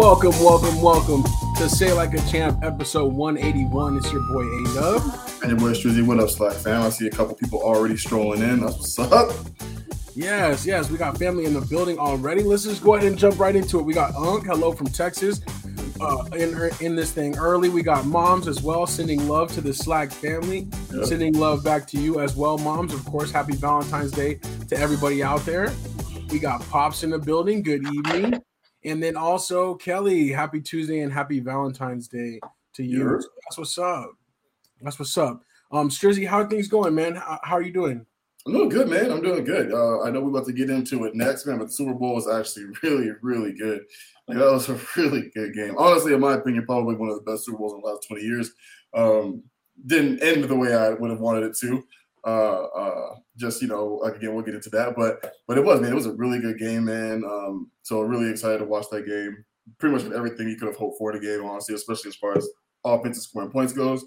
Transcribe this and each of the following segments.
Welcome, welcome, welcome to Say Like a Champ, episode 181. It's your boy A Dub. And your boy Strizzy, what up, Slack fam? I see a couple people already strolling in. That's what's up. Yes, yes, we got family in the building already. Let's just go ahead and jump right into it. We got Unc, hello from Texas. Uh, in in this thing early, we got moms as well, sending love to the Slack family, yep. sending love back to you as well, moms. Of course, happy Valentine's Day to everybody out there. We got pops in the building. Good evening. And then also Kelly, happy Tuesday and happy Valentine's Day to you. That's what's up. That's what's up. Um, Strizzy, how are things going, man? How, how, are you doing? I'm doing good, man. I'm doing good. Uh, I know we're about to get into it next, man, but the Super Bowl was actually really, really good. Like, that was a really good game. Honestly, in my opinion, probably one of the best Super Bowls in the last 20 years. Um, didn't end the way I would have wanted it to. Uh, uh, just you know, again, we'll get into that, but but it was man, it was a really good game, man. Um, so really excited to watch that game. Pretty much everything you could have hoped for the game, honestly, especially as far as offensive scoring points goes.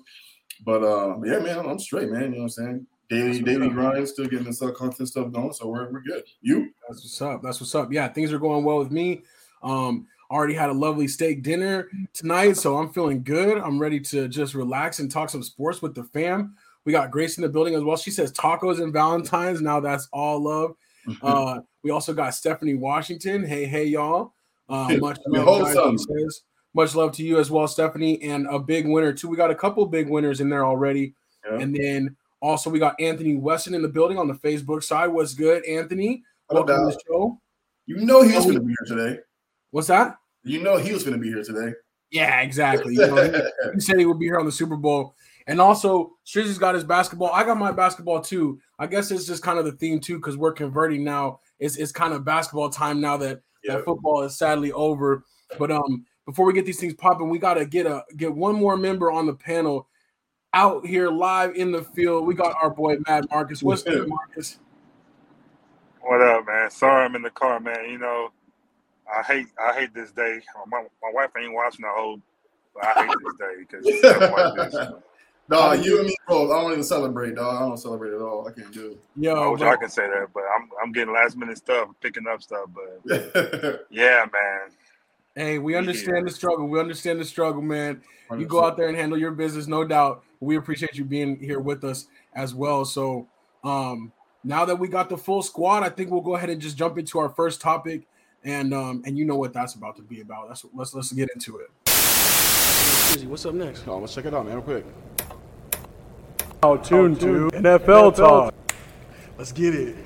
But uh, yeah, man, I'm straight, man. You know what I'm saying? Daily, daily grind, still getting this uh, content stuff going, so we're we're good. You? That's what's up. That's what's up. Yeah, things are going well with me. Um, already had a lovely steak dinner tonight, so I'm feeling good. I'm ready to just relax and talk some sports with the fam. We got Grace in the building as well. She says tacos and Valentine's. Now that's all love. Mm-hmm. Uh, we also got Stephanie Washington. Hey, hey, y'all. Uh, much love, guys, says. Much love to you as well, Stephanie. And a big winner, too. We got a couple big winners in there already. Yeah. And then also we got Anthony Weston in the building on the Facebook side. What's good, Anthony? Welcome to the show. You know he was going to be here today. What's that? You know he was going to be here today. Yeah, exactly. You know, he, he, said he would be here on the Super Bowl. And also, Strizzy's got his basketball. I got my basketball too. I guess it's just kind of the theme too, because we're converting now. It's, it's kind of basketball time now that, yep. that football is sadly over. But um, before we get these things popping, we gotta get a get one more member on the panel out here live in the field. We got our boy Mad Marcus. What's good, Marcus? What up, man? Sorry I'm in the car, man. You know, I hate I hate this day. My, my wife ain't watching the whole but I hate this day because No, you and me both. I don't even celebrate, dog. I don't celebrate at all. I can't do it. Yo, I wish I can say that, but I'm I'm getting last minute stuff, picking up stuff. But yeah, man. Hey, we understand yeah. the struggle. We understand the struggle, man. 100%. You go out there and handle your business, no doubt. We appreciate you being here with us as well. So, um, now that we got the full squad, I think we'll go ahead and just jump into our first topic, and um, and you know what that's about to be about. That's let's let's get into it. What's up next? Oh, let's check it out, man, real quick. Oh, tune to NFL talk. Let's get it.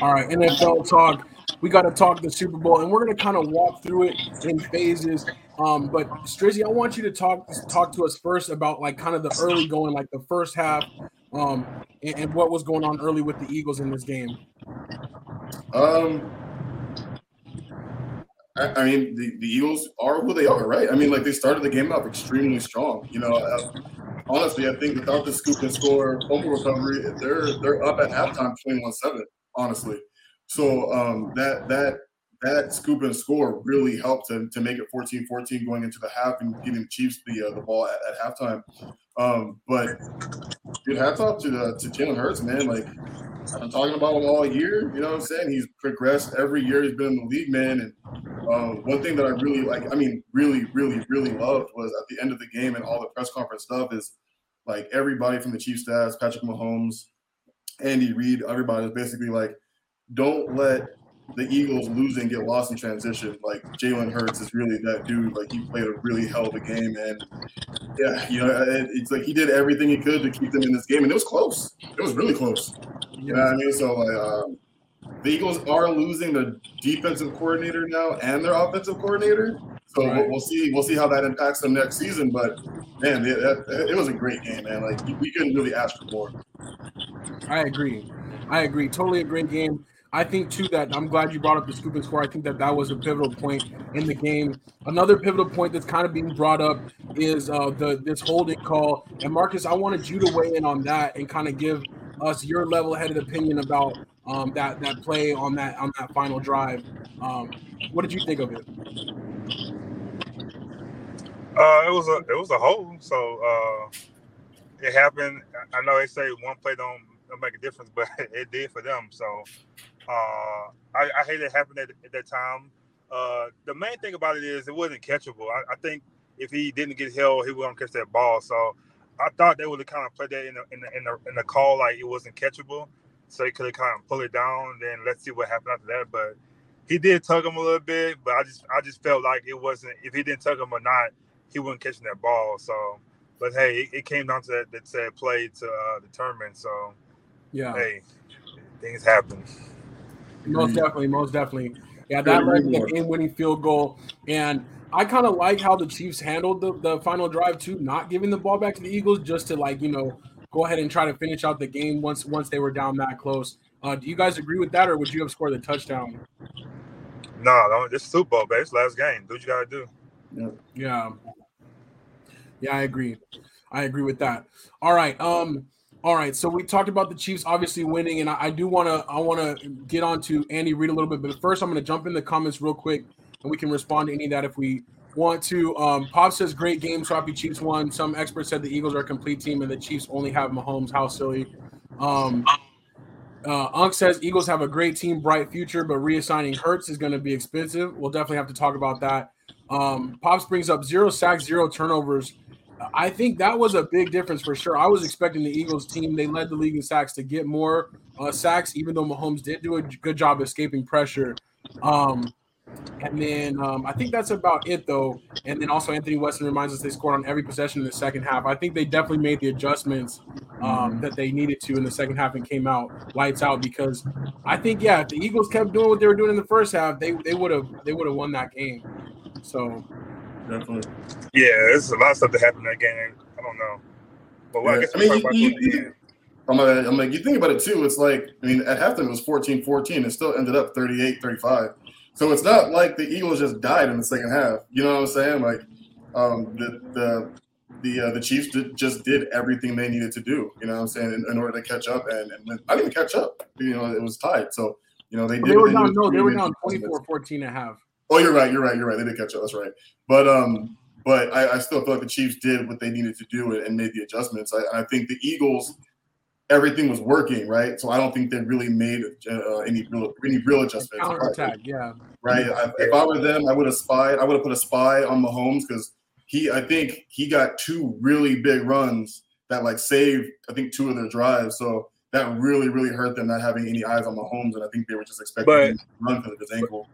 All right, NFL talk. We got to talk the Super Bowl, and we're going to kind of walk through it in phases. Um, but Strizzy, I want you to talk talk to us first about like kind of the early going, like the first half, um, and, and what was going on early with the Eagles in this game. Um, I, mean, the, the Eagles are who they are, right? I mean, like they started the game off extremely strong. You know, uh, honestly, I think without the scoop and score fumble recovery, they're they're up at halftime 21-7, honestly. So um, that that that scoop and score really helped to, to make it 14-14 going into the half and giving Chiefs the uh, the ball at, at halftime. Um, but good hats off to the to Jalen Hurts, man. Like I've been talking about him all year. You know what I'm saying? He's progressed every year he's been in the league, man. And um, one thing that I really like, I mean, really, really, really loved was at the end of the game and all the press conference stuff is like everybody from the Chief staff, Patrick Mahomes, Andy Reid, everybody is basically like, don't let the Eagles losing get lost in transition. Like Jalen Hurts is really that dude. Like he played a really hell of a game, and yeah, you know, it's like he did everything he could to keep them in this game, and it was close. It was really close. You know what I mean? So like, um, the Eagles are losing the defensive coordinator now and their offensive coordinator. So right. we'll, we'll, see. We'll see how that impacts them next season. But man, it, it, it was a great game, man. Like we couldn't really ask for more. I agree. I agree. Totally a great game. I think too that I'm glad you brought up the scoop and score. I think that that was a pivotal point in the game. Another pivotal point that's kind of being brought up is uh, the this holding call. And Marcus, I wanted you to weigh in on that and kind of give us your level-headed opinion about um, that that play on that on that final drive. Um, what did you think of it? Uh, it was a it was a hold. So uh, it happened. I know they say one play don't make a difference, but it did for them. So uh, I, I hate it happened at, at that time. uh, the main thing about it is it wasn't catchable. I, I think if he didn't get held, he wouldn't catch that ball. So I thought they would have kind of played that in the in the, in the, in the call like it wasn't catchable, so he could have kind of pull it down. Then let's see what happened after that. But he did tug him a little bit, but I just I just felt like it wasn't if he didn't tug him or not, he wasn't catching that ball. So, but hey, it, it came down to that, that said play to uh, determine. So yeah, hey, things happen. Most definitely, most definitely. Yeah, that led to the game-winning field goal, and I kind of like how the Chiefs handled the, the final drive too, not giving the ball back to the Eagles, just to like you know go ahead and try to finish out the game once once they were down that close. Uh, do you guys agree with that, or would you have scored the touchdown? No, no, this Super Bowl, baby. It's last game. Do what you gotta do. Yeah. Yeah. Yeah, I agree. I agree with that. All right. Um, all right, so we talked about the Chiefs obviously winning, and I, I do want to I want to get on to Andy Reid a little bit, but first I'm going to jump in the comments real quick, and we can respond to any of that if we want to. Um, Pop says great game, Sloppy Chiefs won. Some experts said the Eagles are a complete team, and the Chiefs only have Mahomes. How silly. Um, uh, Unk says Eagles have a great team, bright future, but reassigning Hurts is going to be expensive. We'll definitely have to talk about that. Um, Pops brings up zero sacks, zero turnovers. I think that was a big difference for sure. I was expecting the Eagles team, they led the league in sacks to get more uh, sacks, even though Mahomes did do a good job escaping pressure. Um, and then um, I think that's about it, though. And then also Anthony Weston reminds us they scored on every possession in the second half. I think they definitely made the adjustments um, that they needed to in the second half and came out lights out. Because I think, yeah, if the Eagles kept doing what they were doing in the first half, they they would have they would have won that game. So definitely. Yeah, there's a lot of stuff that happened in that game. I don't know. But well, yeah. I, I mean, you, you, I'm, like, I'm like, you think about it too. It's like, I mean, at halftime it was 14 14. It still ended up 38 35. So it's not like the Eagles just died in the second half. You know what I'm saying? Like, um, the, the, the, uh, the Chiefs did, just did everything they needed to do, you know what I'm saying, in, in order to catch up. And, and not even catch up, you know, it was tied. So, you know, they did. They were down, no, they were down 24 14 and a half. Oh, you're right. You're right. You're right. They did catch up. That's right. But um, but I, I still feel like the Chiefs did what they needed to do and made the adjustments. I, I think the Eagles, everything was working right, so I don't think they really made uh, any real any real adjustments. Counter attack, yeah. Right. I, if I were them, I would have spied. I would have put a spy on Mahomes because he. I think he got two really big runs that like saved. I think two of their drives. So that really, really hurt them not having any eyes on Mahomes, and I think they were just expecting but, him to run because of his ankle.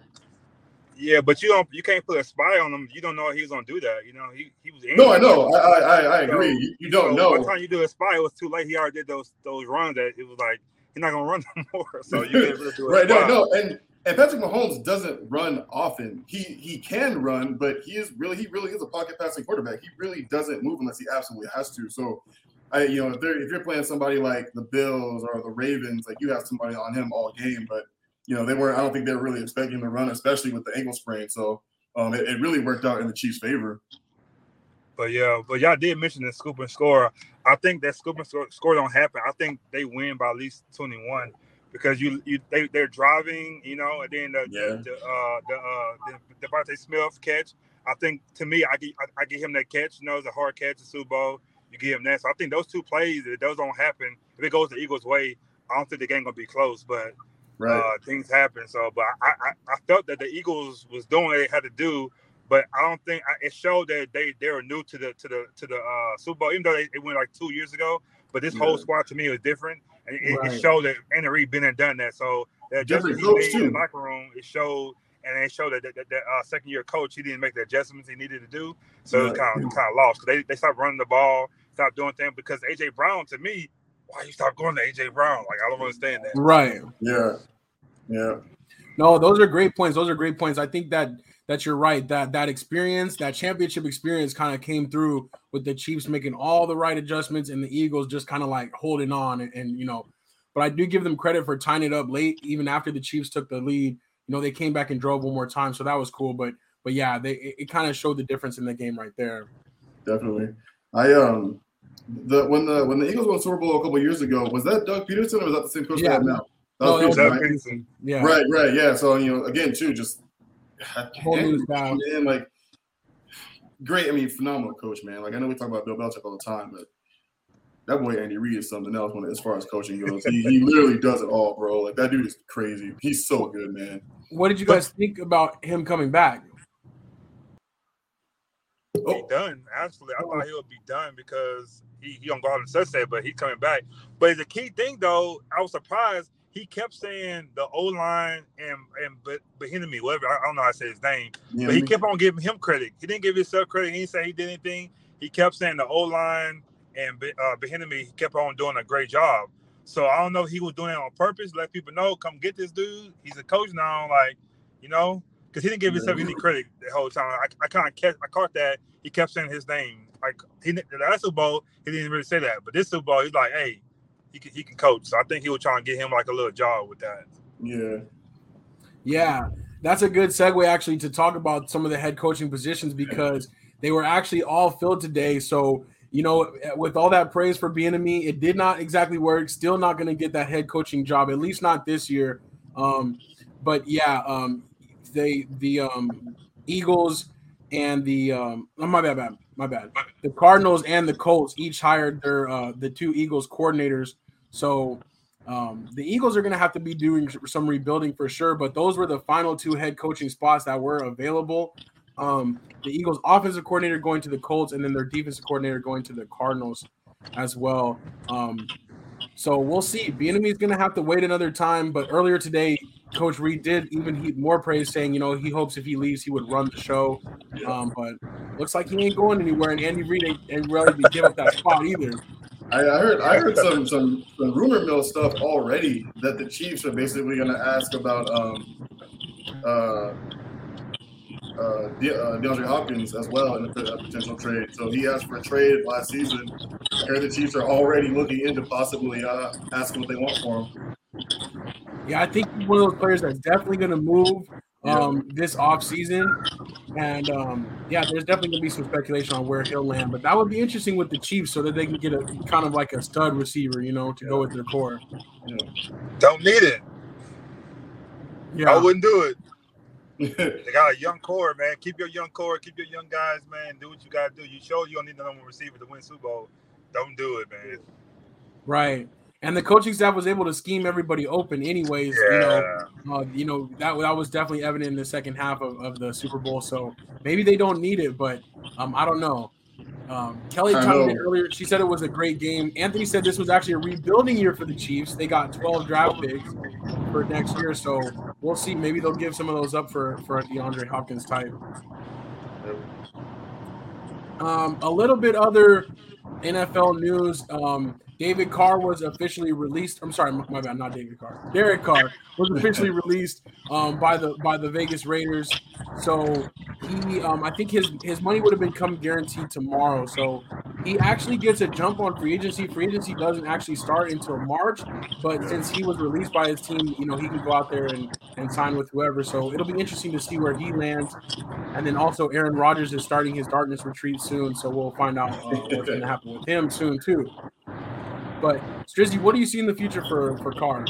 Yeah, but you don't. You can't put a spy on him. You don't know he was gonna do that. You know, he he was. No, I know. I I, I agree. So, you, you, don't so know. By the time you do a spy, it was too late. He already did those those runs. That it was like he's not gonna run no more. So you can't really do it. right. No, no, and and Patrick Mahomes doesn't run often. He he can run, but he is really he really is a pocket passing quarterback. He really doesn't move unless he absolutely has to. So. I, you know, if, if you're playing somebody like the Bills or the Ravens, like you have somebody on him all game, but you know, they weren't, I don't think they were really expecting to run, especially with the ankle sprain. So um, it, it, really worked out in the Chiefs' favor. But yeah, but y'all did mention the scoop and score. I think that scoop and score, score don't happen. I think they win by at least 21 because you you they, they're driving, you know, and then the yeah. the, the uh the uh the DeVonta Smith catch. I think to me, I get I, I get him that catch. You know, it's a hard catch in Super Bowl. You give him that. So I think those two plays, if those don't happen, if it goes the Eagles' way, I don't think the game gonna be close. But right. uh, things happen. So, but I, I, I felt that the Eagles was doing what they had to do, but I don't think it showed that they they were new to the to the to the uh, Super Bowl, even though they, it went like two years ago. But this yeah. whole squad to me was different, and it, right. it showed that Andy been and done that. So that different coach too. in the locker room, it showed. And it showed that that, that, that uh, second year coach he didn't make the adjustments he needed to do, so yeah. it kind of kind of lost they, they stopped running the ball, stopped doing things because AJ Brown to me why you stop going to AJ Brown? Like I don't understand that. Right. Yeah. Yeah. No, those are great points. Those are great points. I think that that you're right. That that experience, that championship experience, kind of came through with the Chiefs making all the right adjustments and the Eagles just kind of like holding on and, and, you know. But I do give them credit for tying it up late, even after the Chiefs took the lead. You know, they came back and drove one more time, so that was cool. But but yeah, they it, it kind of showed the difference in the game right there. Definitely. I um the when the when the Eagles won Super Bowl a couple years ago, was that Doug Pederson or was that the same coach yeah. they have now? That no, was Doug Pederson. Yeah. Right, right, yeah. So you know, again, too, just whole new style. Man, like great. I mean, phenomenal coach, man. Like I know we talk about Bill Belichick all the time, but that boy Andy Reid is something else when as far as coaching goes. He, he literally does it all, bro. Like that dude is crazy. He's so good, man. What did you guys think about him coming back? Oh. Be done. Absolutely, I thought he would be done because he he on go out and Sunday, but he's coming back. But the key thing though, I was surprised. He kept saying the O line and and Bieniemy, whatever I don't know how to say his name, yeah, but he kept on giving him credit. He didn't give himself credit. He didn't say he did anything. He kept saying the O line and uh, Bieniemy kept on doing a great job. So I don't know he was doing it on purpose, let people know, come get this dude. He's a coach now, like you know, because he didn't give himself any credit the whole time. I, I kind of catch, I caught that he kept saying his name. Like he the last Super Bowl, he didn't really say that, but this Super Bowl, he's like, hey, he can, he can coach. So I think he was trying to get him like a little job with that. Yeah, yeah, that's a good segue actually to talk about some of the head coaching positions because they were actually all filled today. So you know, with all that praise for Bieniemy, it did not exactly work. Still not going to get that head coaching job, at least not this year. Um, but yeah, um, they the um, Eagles and the um, oh, my bad, bad, my bad. The Cardinals and the Colts each hired their uh, the two Eagles coordinators. So um, the Eagles are going to have to be doing some rebuilding for sure. But those were the final two head coaching spots that were available. Um, the Eagles' offensive coordinator going to the Colts, and then their defensive coordinator going to the Cardinals as well. Um, so we'll see. Bieniemy is going to have to wait another time. But earlier today, Coach Reid did even more praise, saying, you know, he hopes if he leaves, he would run the show. Um, but looks like he ain't going anywhere, and Andy Reid ain't, ain't ready to give up that spot either. I, I heard I heard some, some, some rumor mill stuff already that the Chiefs are basically going to ask about um, uh, uh, De- uh, DeAndre Hopkins as well in a, potential trade. So he asked for a trade last season. I heard the Chiefs are already looking into possibly uh, asking what they want for him. Yeah, I think he's one of those players that's definitely going to move um, this off season, and um, yeah, there's definitely going to be some speculation on where he'll land. But that would be interesting with the Chiefs, so that they can get a kind of like a stud receiver, you know, to go with their core. Yeah. Don't need it. Yeah, I wouldn't do it. they got a young core, man. Keep your young core, keep your young guys, man. Do what you gotta do. You show you don't need no number receiver to win Super Bowl. Don't do it, man. Right. And the coaching staff was able to scheme everybody open, anyways. Yeah. You know, uh, you know that that was definitely evident in the second half of, of the Super Bowl. So maybe they don't need it, but um, I don't know. Um, Kelly chimed in earlier. She said it was a great game. Anthony said this was actually a rebuilding year for the Chiefs. They got 12 draft picks for next year, so we'll see. Maybe they'll give some of those up for for DeAndre Hopkins type. Um, a little bit other NFL news. Um, David Carr was officially released. I'm sorry, my bad, not David Carr. Derek Carr was officially released um, by the by the Vegas Raiders. So he, um, I think his his money would have become guaranteed tomorrow. So he actually gets a jump on free agency. Free agency doesn't actually start until March, but since he was released by his team, you know he can go out there and and sign with whoever. So it'll be interesting to see where he lands. And then also Aaron Rodgers is starting his darkness retreat soon, so we'll find out uh, what's going to happen with him soon too. But Strizzy, what do you see in the future for for Carr?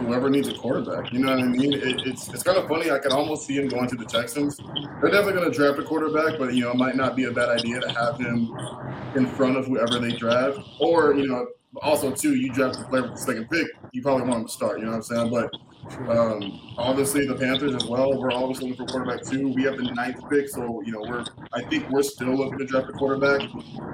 Whoever needs a quarterback, you know what I mean. It, it's it's kind of funny. I can almost see him going to the Texans. They're definitely going to draft a quarterback, but you know, it might not be a bad idea to have him in front of whoever they draft. Or you know, also too, you draft a player with the second pick, you probably want him to start. You know what I'm saying? But um, obviously, the Panthers as well. We're always looking for quarterback too. We have the ninth pick, so you know we're. I think we're still looking to draft a quarterback,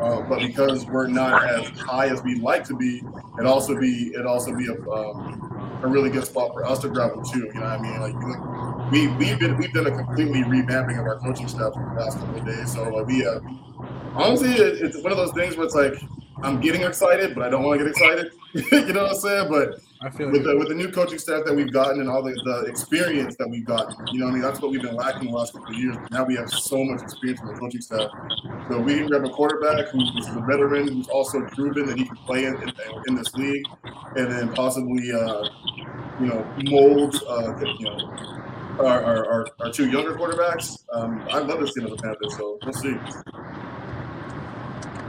uh, but because we're not as high as we'd like to be, it also be it also be a um, a really good spot for us to grab them too. You know what I mean? Like we we've been we've done a completely revamping of our coaching staff for the past couple of days. So like we have honestly, it, it's one of those things where it's like I'm getting excited, but I don't want to get excited. you know what I'm saying? But with the, with the new coaching staff that we've gotten and all the, the experience that we've gotten, you know, what I mean, that's what we've been lacking the last couple of years. Now we have so much experience with the coaching staff. So we can grab a quarterback who's a veteran, who's also proven that he can play in, in, in this league, and then possibly, uh, you know, mold, uh, you know, our, our, our, our two younger quarterbacks. Um, I love this team as a Panthers, so we'll see.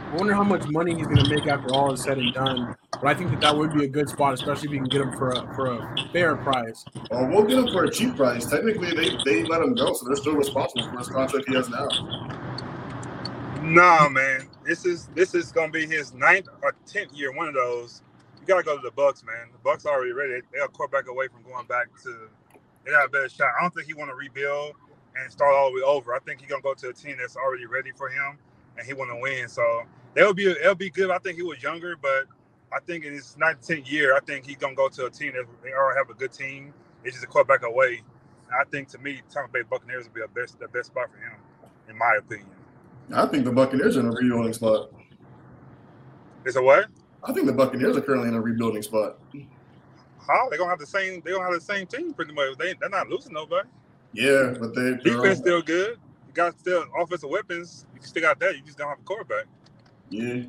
I wonder how much money he's going to make after all is said and done. But I think that that would be a good spot, especially if you can get him for a for a fair price. Well, we'll get him for a cheap price. Technically, they, they let him go, so they're still responsible for his contract he has now. Nah, man. This is this is gonna be his ninth or tenth year. One of those. You gotta go to the Bucks, man. The Bucs already ready. They are quarterback away from going back to. They got a better shot. I don't think he want to rebuild and start all the way over. I think he's gonna go to a team that's already ready for him, and he want to win. So that'll be it'll be good. I think he was younger, but I think in his ninth, tenth year, I think he's gonna go to a team that they already have a good team. It's just a quarterback away. I think to me, Tampa Bay Buccaneers will be a best the best spot for him, in my opinion. I think the Buccaneers are in a rebuilding spot. It's a what? I think the Buccaneers are currently in a rebuilding spot. How they gonna have the same? They gonna have the same team pretty much. They they're not losing nobody. Yeah, but they defense still good. You got still offensive weapons. You still got that. You just don't have a quarterback. Yeah.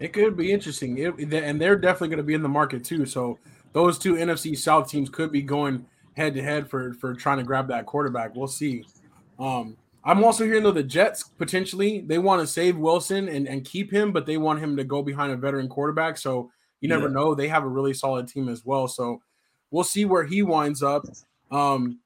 It could be interesting, it, and they're definitely going to be in the market too. So those two NFC South teams could be going head to head for for trying to grab that quarterback. We'll see. Um, I'm also hearing though the Jets potentially they want to save Wilson and, and keep him, but they want him to go behind a veteran quarterback. So you never yeah. know. They have a really solid team as well. So we'll see where he winds up. Um,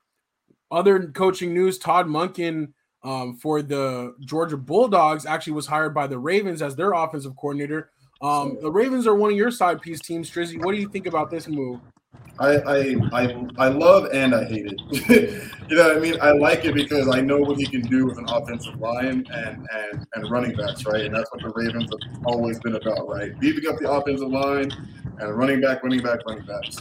other coaching news: Todd Monken um, for the Georgia Bulldogs actually was hired by the Ravens as their offensive coordinator. Um, the Ravens are one of your side piece teams, Strizzy. What do you think about this move? I I I, I love and I hate it. you know what I mean? I like it because I know what he can do with an offensive line and and and running backs, right? And that's what the Ravens have always been about, right? Beefing up the offensive line and running back, running back, running backs.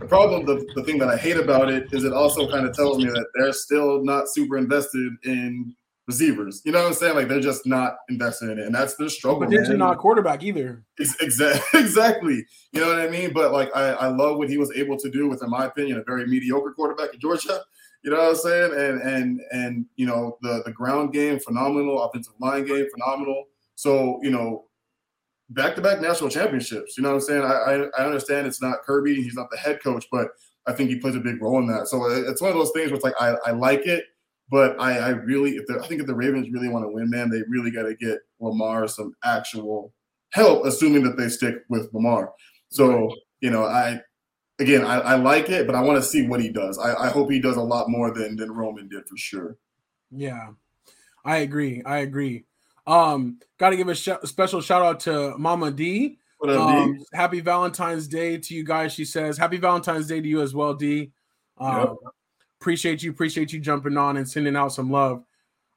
The problem, the, the thing that I hate about it is it also kind of tells me that they're still not super invested in receivers. You know what I'm saying? Like they're just not invested in it, and that's their struggle. But they're not quarterback either. Exactly, exactly. You know what I mean? But like I, I love what he was able to do with, in my opinion, a very mediocre quarterback in Georgia. You know what I'm saying? And and and you know the the ground game phenomenal, offensive line game phenomenal. So you know back to back national championships. You know what I'm saying? I, I, I understand it's not Kirby, he's not the head coach, but I think he plays a big role in that. So uh, it's one of those things where it's like I, I like it, but I, I really if I think if the Ravens really want to win, man, they really got to get Lamar some actual help, assuming that they stick with Lamar. So you know, I again I, I like it, but I want to see what he does. I, I hope he does a lot more than than Roman did for sure. Yeah, I agree. I agree. Um, got to give a sh- special shout out to Mama D. What up, um, D? Happy Valentine's Day to you guys. She says, Happy Valentine's Day to you as well, D. Um, yep. Appreciate you. Appreciate you jumping on and sending out some love.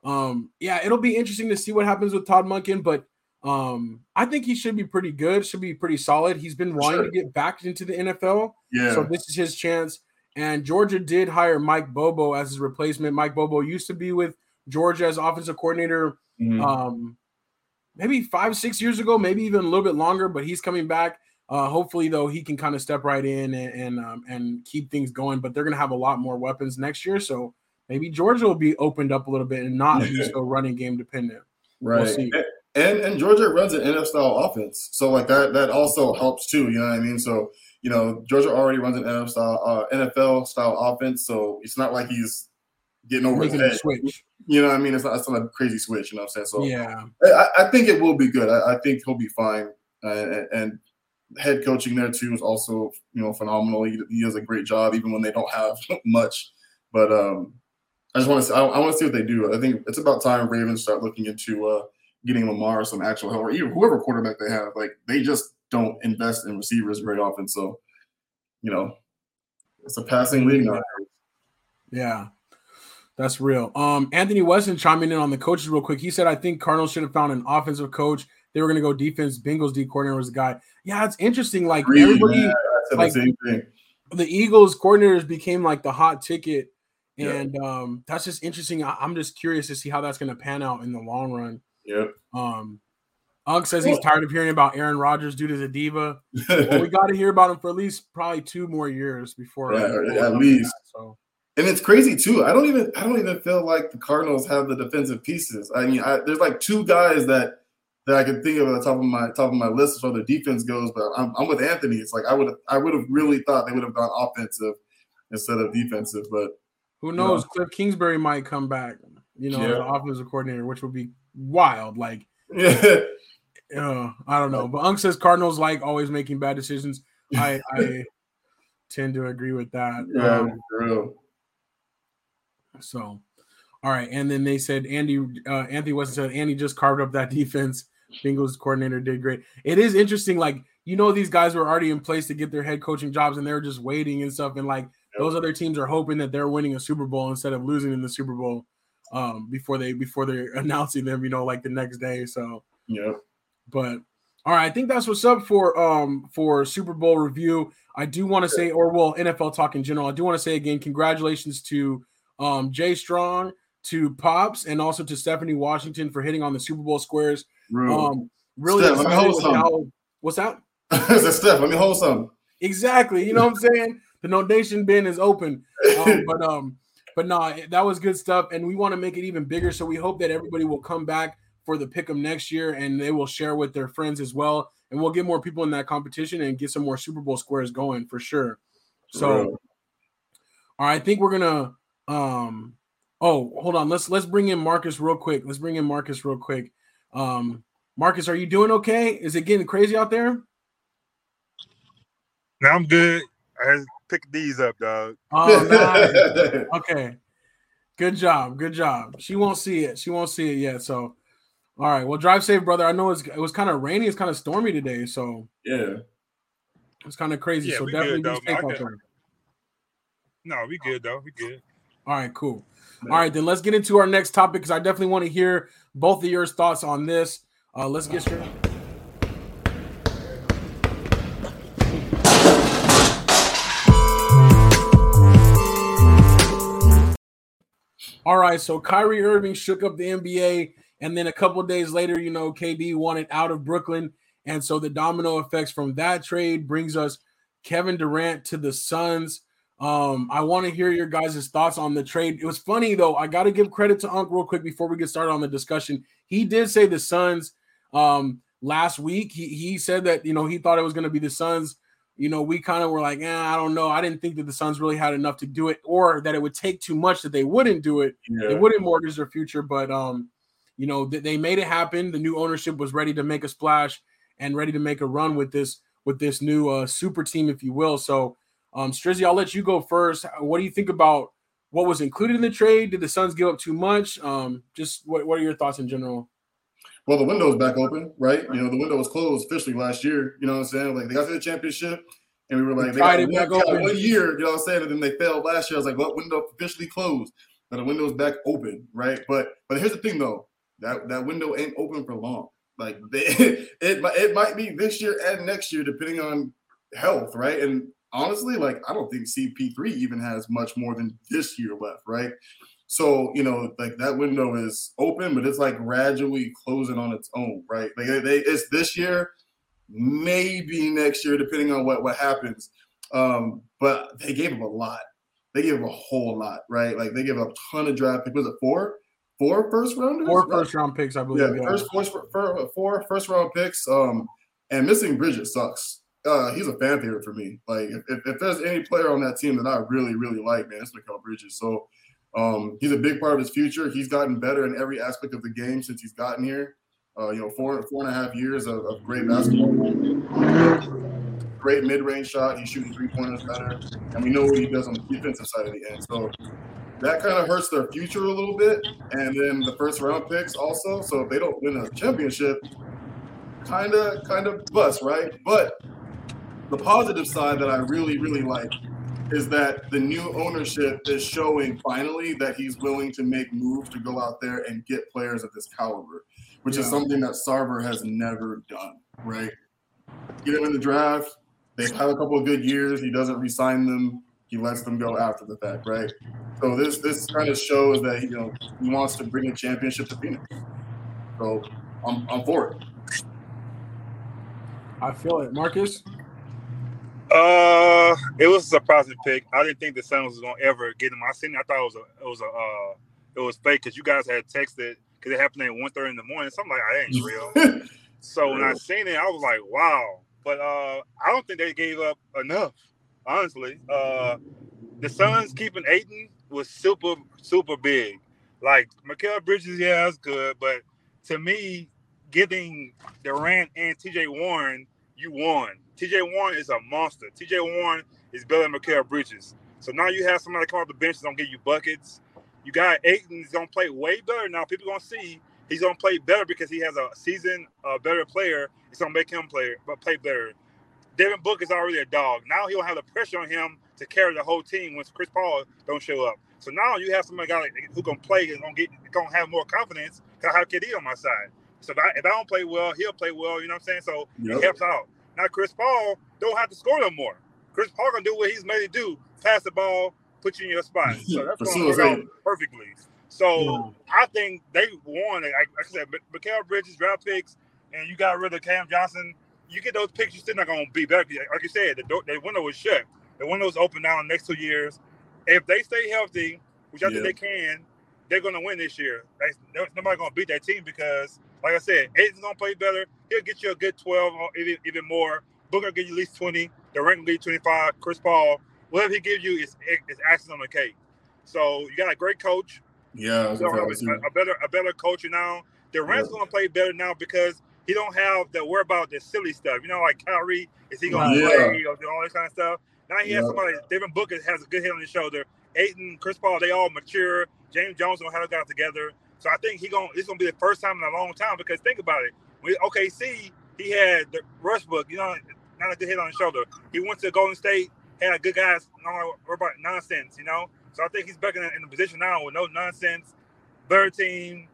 Um, yeah, it'll be interesting to see what happens with Todd Monken, but um, I think he should be pretty good. Should be pretty solid. He's been wanting sure. to get back into the NFL. Yeah. So this is his chance. And Georgia did hire Mike Bobo as his replacement. Mike Bobo used to be with Georgia as offensive coordinator mm-hmm. um, maybe five, six years ago, maybe even a little bit longer, but he's coming back. Uh, hopefully, though, he can kind of step right in and and, um, and keep things going. But they're going to have a lot more weapons next year, so maybe Georgia will be opened up a little bit and not be so running game dependent. Right. We'll and and Georgia runs an NFL style offense, so like that that also helps too. You know what I mean? So you know Georgia already runs an NFL style uh, NFL style offense, so it's not like he's getting over Making his head. switch. You know what I mean? It's not, it's not a crazy switch. You know what I'm saying? So yeah, I, I think it will be good. I, I think he'll be fine. Uh, and head coaching there too is also you know phenomenal. He, he does a great job even when they don't have much. But um, I just want to see. I, I want to see what they do. I think it's about time Ravens start looking into uh, getting Lamar some actual help, or even whoever quarterback they have. Like they just don't invest in receivers very often. So you know, it's a passing league now. Yeah. That's real. Um, Anthony Weston chiming in on the coaches real quick. He said, I think Cardinals should have found an offensive coach. They were going to go defense. Bengals D coordinator was the guy. Yeah, it's interesting. Like really, everybody, like, the, the Eagles coordinators became like the hot ticket. And um, that's just interesting. I, am just curious to see how that's going to pan out in the long run. Yep. Um, Unk says he's tired of hearing about Aaron Rodgers due to the diva. well, we got to hear about him for at least probably two more years before. Yeah, at least. That, so and it's crazy too. I don't even I don't even feel like the Cardinals have the defensive pieces. I mean, I, there's like two guys that that I can think of at the top of my top of my list as far as the defense goes. But I'm, I'm with Anthony. It's like I would have I would have really thought they would have gone offensive instead of defensive. But who knows? You know. Cliff Kingsbury might come back. You know, yeah. as offensive coordinator, which would be wild. Like, yeah. Uh, I don't know. But Unk says Cardinals like always making bad decisions. I I tend to agree with that. Yeah, um, so, All right, and then they said Andy uh, Anthony Weston said Andy just carved up that defense. Bengals coordinator did great. It is interesting, like you know, these guys were already in place to get their head coaching jobs, and they're just waiting and stuff. And like those other teams are hoping that they're winning a Super Bowl instead of losing in the Super Bowl um, before they before they're announcing them. You know, like the next day. So yeah. But all right, I think that's what's up for um for Super Bowl review. I do want to say, or well, NFL talk in general. I do want to say again, congratulations to um Jay Strong, to Pops, and also to Stephanie Washington for hitting on the Super Bowl squares. Um, really Steph, excited how, what's that? Steph, let me hold some. Exactly. You know what I'm saying? The donation bin is open. Um, but um, but no, that was good stuff, and we want to make it even bigger. So we hope that everybody will come back for the pick'em next year, and they will share with their friends as well, and we'll get more people in that competition and get some more Super Bowl squares going for sure. So, all right, I think we're gonna. Um, oh, hold on. Let's let's bring in Marcus real quick. Let's bring in Marcus real quick. Um, Marcus, are you doing okay? Is it getting crazy out there? No, I'm good. I pick these up, dog. Oh, nice. okay. Good job. Good job. She won't see it. She won't see it yet. So, all right. Well, drive safe, brother. I know it's, it was kind of rainy. It's kind of stormy today. So, yeah, it's kind of crazy. Yeah, so, definitely good, be safe out there. No, we good, though. We good. All right, cool. All right, then let's get into our next topic because I definitely want to hear both of your thoughts on this. Uh, let's get straight. All right, so Kyrie Irving shook up the NBA, and then a couple days later, you know, KD wanted out of Brooklyn, and so the domino effects from that trade brings us Kevin Durant to the Suns. Um, I want to hear your guys' thoughts on the trade. It was funny though. I got to give credit to Unc real quick before we get started on the discussion. He did say the Suns um, last week. He he said that you know he thought it was going to be the Suns you know, we kind of were like, eh, I don't know. I didn't think that the Suns really had enough to do it, or that it would take too much that they wouldn't do it. Yeah. They wouldn't mortgage their future, but um, you know, they made it happen. The new ownership was ready to make a splash and ready to make a run with this with this new uh, super team, if you will. So, um, Strizzy, I'll let you go first. What do you think about what was included in the trade? Did the Suns give up too much? Um, just what, what are your thoughts in general? Well, the window is back open, right? You know, the window was closed officially last year. You know what I'm saying? Like they got to the championship, and we were like, they got, one, got one year. You know what I'm saying? And then they failed last year. I was like, what window officially closed? But the window is back open, right? But but here's the thing though, that that window ain't open for long. Like they, it it might be this year and next year, depending on health, right? And honestly, like I don't think CP3 even has much more than this year left, right? So you know, like that window is open, but it's like gradually closing on its own, right? Like they, it's this year, maybe next year, depending on what what happens. Um, but they gave up a lot. They gave up a whole lot, right? Like they gave up a ton of draft picks. Was it four? Four first rounders? Four first round picks, I believe. Yeah, first four, four first round picks. Um, and missing Bridges sucks. Uh, he's a fan favorite for me. Like if, if there's any player on that team that I really, really like, man, it's Mikal Bridges. So um, he's a big part of his future. He's gotten better in every aspect of the game since he's gotten here. Uh, you know, four four and a half years of, of great basketball. Great mid range shot. He's shooting three pointers better, and we know what he does on the defensive side of the end. So that kind of hurts their future a little bit. And then the first round picks also. So if they don't win a championship, kind of kind of bust, right? But the positive side that I really really like is that the new ownership is showing finally that he's willing to make moves to go out there and get players of this caliber, which yeah. is something that Sarver has never done, right? Get him in the draft. They've had a couple of good years. He doesn't resign them. He lets them go after the fact, right? So this this kind of shows that you know he wants to bring a championship to Phoenix. So I'm I'm for it. I feel it, Marcus. Uh, it was a surprising pick. I didn't think the Suns was gonna ever get him. I seen. It, I thought it was a, it was a, uh, it was fake because you guys had texted because it happened at 1.30 in the morning. Something like I ain't real. so when I seen it, I was like, wow. But uh, I don't think they gave up enough. Honestly, uh, the Suns keeping Ayton was super super big. Like Mikal Bridges, yeah, that's good, but to me, getting Durant and T.J. Warren, you won. TJ Warren is a monster. TJ Warren is better than Mikal Bridges. So now you have somebody come off the bench that's gonna give you buckets. You got Ayton is gonna play way better now. People gonna see he's gonna play better because he has a season a better player. It's gonna make him play but play better. Devin Book is already a dog. Now he don't have the pressure on him to carry the whole team once Chris Paul don't show up. So now you have somebody who can play and gonna get gonna have more confidence. Cause I have KD on my side. So if I, if I don't play well, he'll play well. You know what I'm saying? So yep. it helps out. Now Chris Paul don't have to score no more. Chris Paul can do what he's made to do: pass the ball, put you in your spot. So that's going to work out perfectly. So yeah. I think they won. Like, like I said, Mikal Bridges draft picks, and you got rid of Cam Johnson. You get those picks, you're still not going to be better. Like you said, the, door, the window was shut. The window's open now in the next two years. If they stay healthy, which I yeah. think they can, they're going to win this year. They, nobody going to beat that team because, like I said, going to play better. He'll get you a good 12 or even, even more. Booker get you at least 20. Durant will get 25. Chris Paul, whatever he gives you is, is access on the cake. So you got a great coach. Yeah, a, a, better a better coach now. Durant's yeah. gonna play better now because he don't have the worry about the silly stuff. You know, like Kyrie, is he gonna yeah. play or do all this kind of stuff? Now he yeah. has somebody. Devin Booker has a good head on his shoulder. Ayton, Chris Paul, they all mature. James Jones don't have got together. So I think he going it's gonna be the first time in a long time because think about it. When OKC, he had the Westbrook, you know, not a good head on his shoulder. He went to Golden State, had a good guys, no nonsense, you know. So I think he's back in, in the position now with no nonsense, better team.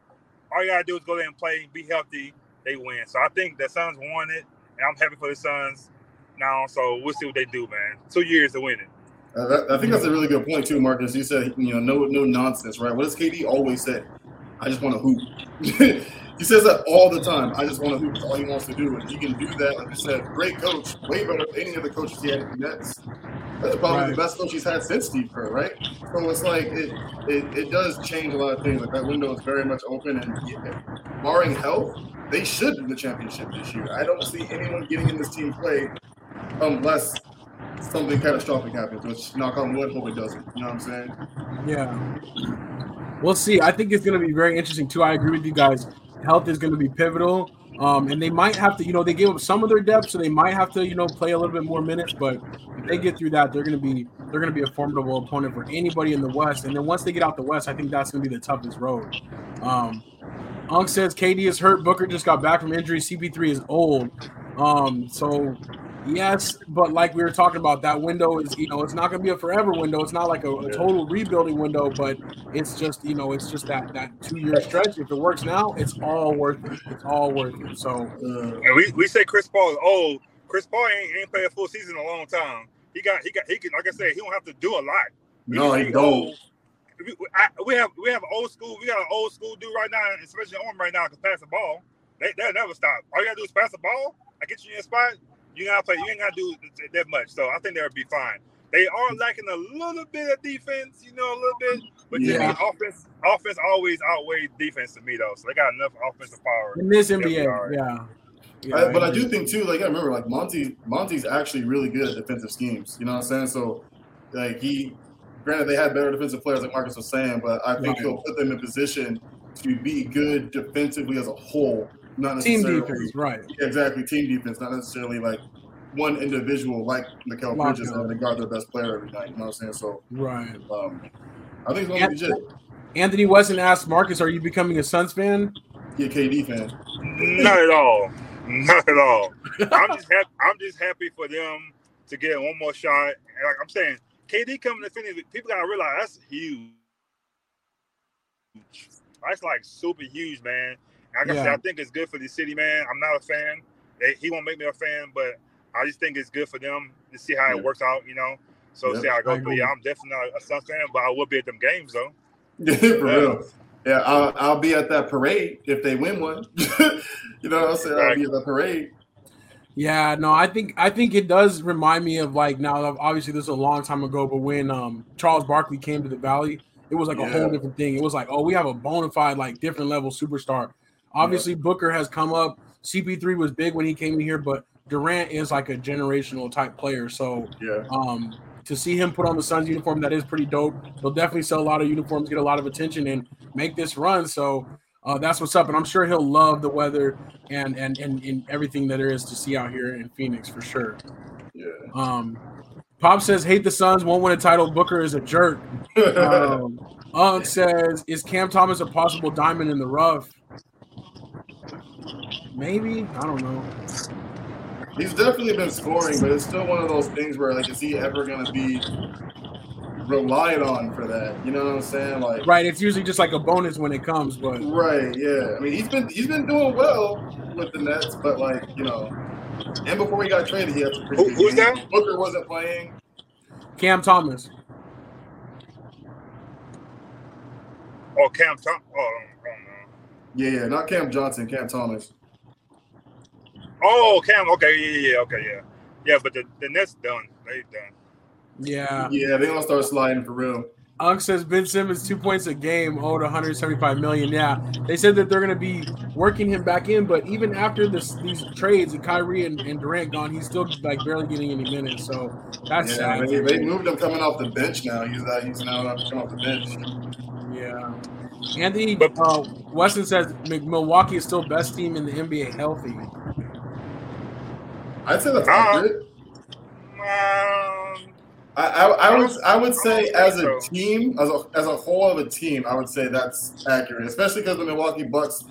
All you gotta do is go there and play, be healthy, they win. So I think the Suns won it, and I'm happy for the Suns now. So we'll see what they do, man. Two years to win it. Uh, that, I think that's a really good point too, Marcus. You said you know no no nonsense, right? What does KD always say? I just want to hoop. He says that all the time. I just want to hoop. That's all he wants to do, and he can do that. Like I said, great coach, way better than any of the coaches he had in the Nets. That's probably right. the best coach he's had since Steve Kerr, right? So it's like it, it, it does change a lot of things. Like that window is very much open, and yeah, barring health, they should win the championship this year. I don't see anyone getting in this team play unless something catastrophic happens, which knock on wood, hope it doesn't. You know what I'm saying? Yeah. We'll see. I think it's going to be very interesting too. I agree with you guys health is going to be pivotal. Um, and they might have to, you know, they gave up some of their depth, so they might have to, you know, play a little bit more minutes. But if they get through that, they're going to be they're going to be a formidable opponent for anybody in the West. And then once they get out the West, I think that's going to be the toughest road. Um, Unk says KD is hurt. Booker just got back from injury. CP3 is old. Um, so Yes, but like we were talking about, that window is, you know, it's not going to be a forever window. It's not like a, a, total rebuilding window, but it's just, you know, it's just that that two year stretch. If it works now, it's all worth it. It's all worth it. So, uh, and we, we say Chris Paul is old. Chris Paul ain't, ain't played a full season in a long time. He got he got he can like I said, he don't have to do a lot. no, he don't. We, I, we, have we have old school. We got an old school dude right now, especially on right now, can pass the ball. They they'll never stop. All you gotta do is pass the ball. I get you in a spot you gotta play. You ain't gotta do that much. So I think they'll be fine. They are lacking a little bit of defense, you know, a little bit. But yeah. offense, offense always outweighs defense to me, though. So they got enough offensive power in this NBA. Yeah. Yeah, I, but I do think too, like I remember, like Monty, Monty's actually really good at defensive schemes. You know what I'm saying? So, like he, granted, they had better defensive players, like Marcus was saying, but I think right. he'll put them in position to be good defensively as a whole not necessarily team defense, right? Yeah, exactly, team defense, not necessarily like one individual like Mikal Bridges having to guard their best player every night. You know what I'm saying? So right. Um, I think it's gonna legit. Anthony Weston asked Marcus, "Are you becoming a Suns fan?" Yeah, KD fan. Not at all. Not at all. I'm just happy. I'm just happy for them to get one more shot. And like I'm saying, KD coming to finish. People gotta realize that's huge. That's like super huge, man. Like yeah. I said, I think it's good for the city, man. I'm not a fan. He won't make me a fan, but I just think it's good for them to see how it works out, you know. So yeah, see how it goes. But yeah, I'm definitely not a Suns fan, but I will be at them games though. Yeah, for yeah. real. Yeah, I'll, I'll be at that parade if they win one. you know what I'm saying? I'll be at the parade. Yeah, no, I think I think it does remind me of like now. Obviously, this is a long time ago, but when um, Charles Barkley came to the Valley, it was like yeah. a whole different thing. It was like, oh, we have a bona fide like different level superstar. Obviously, yeah. Booker has come up. CP3 was big when he came here, but Durant is like a generational type player. So yeah. um, to see him put on the Suns uniform, that is pretty dope. He'll definitely sell a lot of uniforms, get a lot of attention, and make this run. So uh, that's what's up. And I'm sure he'll love the weather and, and and and everything that there is to see out here in Phoenix for sure. Yeah. Um, Pop says hate the Suns, won't win a title. Booker is a jerk. um, Unk says, "Is Cam Thomas a possible diamond in the rough?" Maybe I don't know. He's definitely been scoring, but it's still one of those things where like, is he ever gonna be relied on for that? You know what I'm saying? Like, right. It's usually just like a bonus when it comes, but right, yeah. I mean, he's been he's been doing well with the Nets, but like you know, and before he got traded, he had some pretty. Who, who's that? Booker wasn't playing. Cam Thomas. Oh, Cam Thomas. Oh, yeah, yeah, not Cam Johnson, Cam Thomas. Oh, Cam. Okay, yeah, yeah, okay, yeah, yeah. But the the Nets done. They done. Yeah. Yeah, they gonna start sliding for real. Unk says Ben Simmons two points a game owed 175 million. Yeah, they said that they're going to be working him back in, but even after this these trades and Kyrie and, and Durant gone, he's still like barely getting any minutes. So that's yeah, sad. They, they, moved him coming off the bench now. He's that he's now coming off the bench. Yeah. Anthony uh, Weston says Milwaukee is still best team in the NBA healthy. I'd say that's uh, accurate. Um, I, I, I, would I would say as a team, as a as a whole of a team, I would say that's accurate, especially because the Milwaukee Bucks.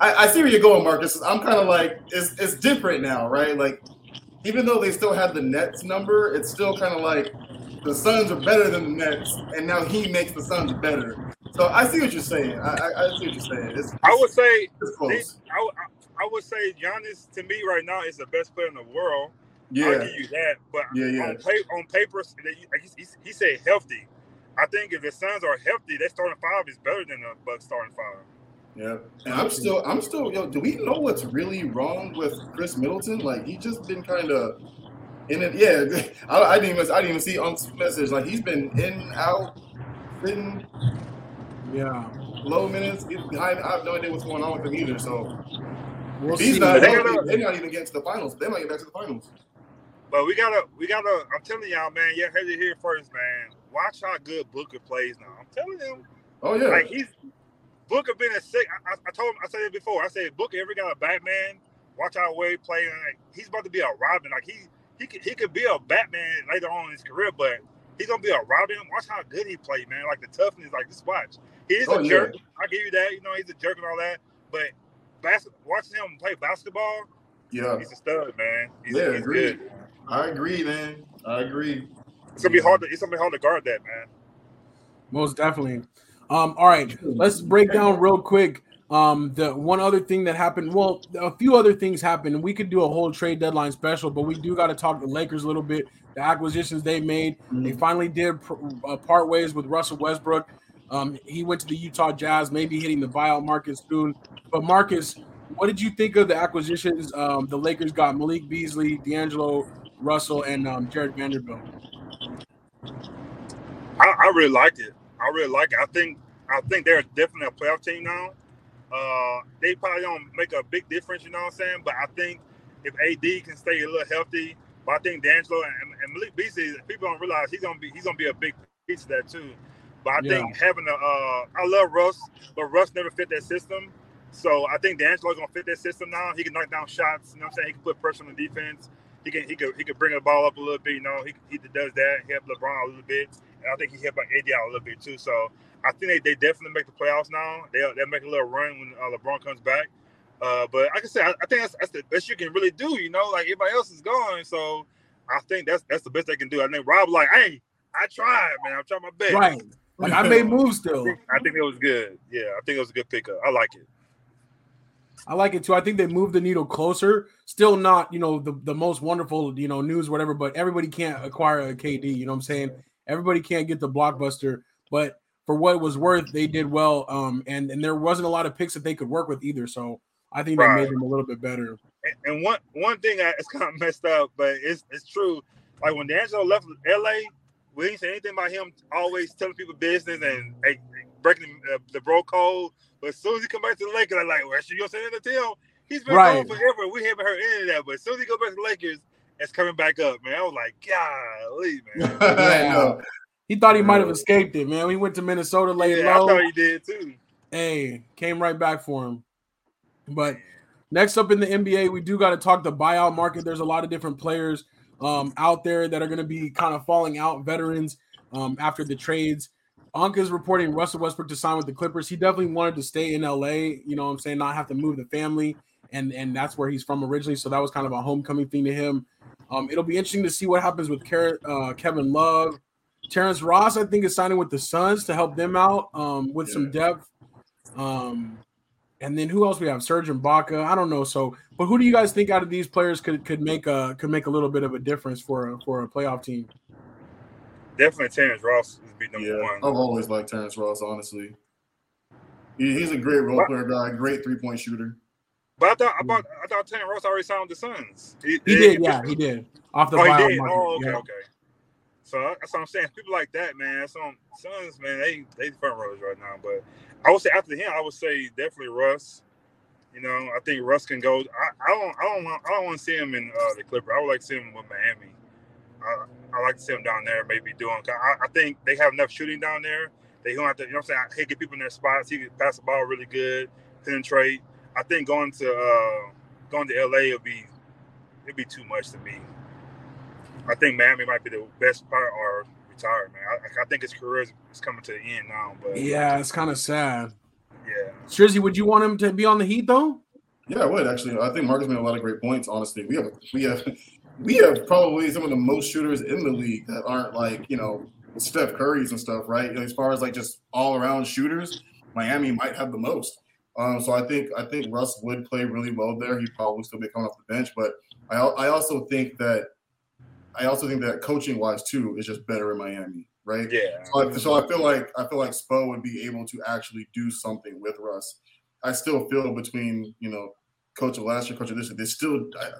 I, I see where you're going, Marcus. I'm kind of like it's it's different now, right? Like even though they still had the Nets number, it's still kind of like the Suns are better than the Nets, and now he makes the Suns better. So I see what you're saying. I, I, I see what you're saying. It's, it's, I would say they, I, I would say Giannis to me right now is the best player in the world. Yeah, I'll give you that. But yeah, yeah. on paper, on paper, he, he said healthy. I think if the Suns are healthy, their starting five is better than the Bucks starting five. Yeah, and I'm still, I'm still, yo. Do we know what's really wrong with Khris Middleton? Like he just been kind of in it. Yeah, I, I, didn't even, I didn't even see on message. Like he's been in, out, sitting. Yeah, low minutes. I, I have no idea what's going on with him either. So we'll he's see. not, they are not even getting to the finals. They might get back to the finals. But we gotta, we gotta. I'm telling y'all, man. You heard it here first, man. Watch how good Booker plays now. I'm telling you. Oh yeah. Like he's Booker been a sick. I, I, told him. I said it before. I said Booker ever got a Batman. Watch how way he play. Like, he's about to be a Robin. Like he he could he could be a Batman later on in his career, but he's gonna be a Robin. Watch how good he played, man. Like the toughness. Like just watch. He's oh, a yeah. jerk. I give you that. You know he's a jerk and all that. But bas- watching him play basketball, yeah, he's a stud, man. He's, yeah, he's good. I agree, man. I agree. It's gonna be hard. To, it's gonna be hard to guard that, man. Most definitely. Um, all right, let's break down real quick. Um, the one other thing that happened, well, a few other things happened. We could do a whole trade deadline special, but we do got to talk the Lakers a little bit. The acquisitions they made, mm-hmm. they finally did uh, part ways with Russell Westbrook. Um, he went to the Utah Jazz, maybe hitting the buyout market soon. But Marcus, what did you think of the acquisitions? Um, the Lakers got Malik Beasley, D'Angelo Russell, and um, Jarred Vanderbilt. I, I really liked it. I really like it. I think I think they're definitely a playoff team now. Uh, they probably don't make a big difference, you know what I'm saying? But I think if AD can stay a little healthy, but I think D'Angelo and, and Malik Beasley, people don't realize he's gonna be he's gonna be a big piece of that too. But I yeah. think having a uh, I love Russ, but Russ never fit that system. So I think D'Angelo's gonna fit that system now. He can knock down shots. You know what I'm saying? He can put pressure on the defense. He can he could he could bring the ball up a little bit. You know, he, he does that. He helped LeBron a little bit. And I think he helped AD out a little bit too. So I think they, they definitely make the playoffs now. They'll they'll make a little run when uh, LeBron comes back. Uh, but like I said, I, I think that's, that's the best you can really do. You know, like everybody else is gone, so I think that's that's the best they can do. I think Rob like, hey, I tried, man. I'm trying my best. Right. Like I made moves still. I think it was good. Yeah, I think it was a good pickup. I like it. I like it too. I think they moved the needle closer. Still not, you know, the, the most wonderful, you know, news, whatever, but everybody can't acquire a KD. You know what I'm saying? Everybody can't get the blockbuster, but for what it was worth, they did well. Um, and, and there wasn't a lot of picks that they could work with either. So I think that right. made them a little bit better. And, and one one thing that's kind of messed up, but it's it's true. Like when D'Angelo left LA, we didn't say anything about him always telling people business and hey, breaking the, uh, the bro code. But as soon as he come back to the Lakers, I'm like, well, you know, saying the deal. He's been right. gone forever. We haven't heard any of that. But as soon as he go back to the Lakers, it's coming back up, man. I was like, golly, man. yeah. He thought he might have escaped it, man. We went to Minnesota late yeah, low. I thought he did too. Hey, came right back for him. But next up in the NBA, we do got to talk the buyout market. There's a lot of different players um, out there that are going to be kind of falling out, veterans um, after the trades. Anka is reporting Russell Westbrook to sign with the Clippers. He definitely wanted to stay in LA, you know what I'm saying, not have to move the family. And and that's where he's from originally. So that was kind of a homecoming thing to him. Um, it'll be interesting to see what happens with uh, Kevin Love. Terrence Ross, I think, is signing with the Suns to help them out um, with yeah. some depth. Um, and then who else we have? Serge Ibaka. I don't know. So, but who do you guys think out of these players could could make a could make a little bit of a difference for a, for a playoff team? Definitely Terrence Ross is be number yeah, one. I've always liked Terrence Ross. Honestly, he, he's a great role player guy, great three point shooter. But I thought I thought I thought Terrence Ross already signed the Suns. He, he did, yeah, he did. Off the oh, he did. Oh, okay, yeah. okay. So that's what I'm saying. People like that, man. Some Suns, man, they they front runners right now. But I would say after him, I would say definitely Russ. You know, I think Russ can go. I, I don't, I don't, want, I don't want to see him in uh, the Clipper. I would like to see him with Miami. I, I like to see him down there, maybe doing. I, I think they have enough shooting down there. They don't have to. You know, what I'm saying he get people in their spots. He can pass the ball really good, penetrate. I think going to uh, going to LA will be it'd be too much to me. I think Miami might be the best part or retire, man. I, I think his career is, is, coming to the end now. But yeah, it's kind of sad. Yeah, Strizzy, would you want him to be on the Heat though? Yeah, I would actually. I think Marcus made a lot of great points. Honestly, we have we have we have probably some of the most shooters in the league that aren't like you know Steph Curry's and stuff, right? You know, as far as like just all around shooters, Miami might have the most. Um, so I think I think Russ would play really well there. He'd probably still be coming off the bench, but I I also think that I also think that coaching wise too is just better in Miami, right? Yeah. So I, so I feel like I feel like Spo would be able to actually do something with Russ. I still feel between you know coach of last year, coach of this year, they still. I,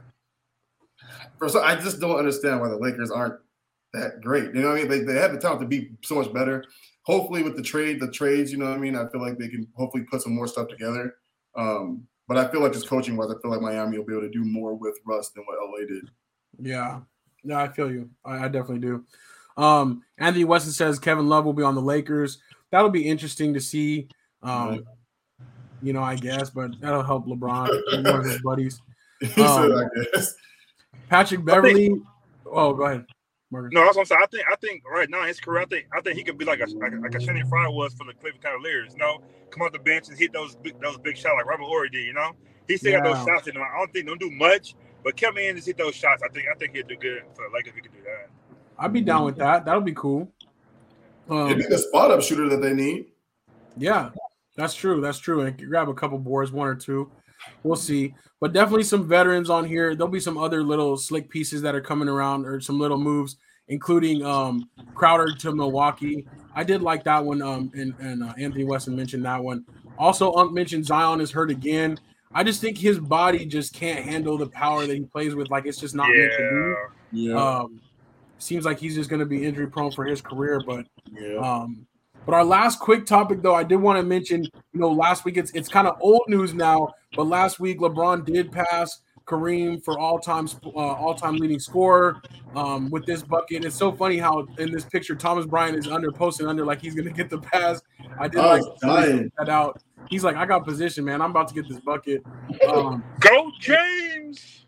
first, I just don't understand why the Lakers aren't that great. You know what I mean? They, they have the talent to be so much better. Hopefully, with the trade, the trades, you know what I mean. I feel like they can hopefully put some more stuff together. Um, but I feel like just coaching wise, I feel like Miami will be able to do more with Russ than what LA did. Yeah, no, I feel you. I, I definitely do. Um, Anthony Weston says Kevin Love will be on the Lakers. That'll be interesting to see. Um, right. You know, I guess, but that'll help LeBron, and one of his buddies. Um, I guess. Patrick Beverley. Think, oh, go ahead. Marcus. No, I was gonna say. I think. I think right now his career. I think. I think he could be like a like, a, like a Channing Frye was for the Cleveland Cavaliers. You know, come off the bench and hit those big, those big shots like Robert Horry did. You know, he still yeah. got those shots in him. I don't think don't do much, but come in and hit those shots. I think. I think he'd do good for like if he could do that. I'd be down with that. That would be cool. Um, It'd be the spot up shooter that they need. Yeah, that's true. That's true. And grab a couple boards, one or two. We'll see. But definitely some veterans on here. There'll be some other little slick pieces that are coming around or some little moves, including um, Crowder to Milwaukee. I did like that one. Um, and, and uh, Anthony Weston mentioned that one. Also, Unc mentioned Zion is hurt again. I just think his body just can't handle the power that he plays with. Like it's just not meant to be. Yeah. Um, seems like he's just going to be injury prone for his career. But yeah. um, but our last quick topic, though, I did want to mention. You know, last week it's it's kind of old news now, but last week LeBron did pass Kareem for all time uh, all time leading scorer um, with this bucket. It's so funny how in this picture Thomas Bryant is under posting under like he's gonna get the pass. I did oh, like that out. He's like, I got position, man. I'm about to get this bucket. Um, Go James.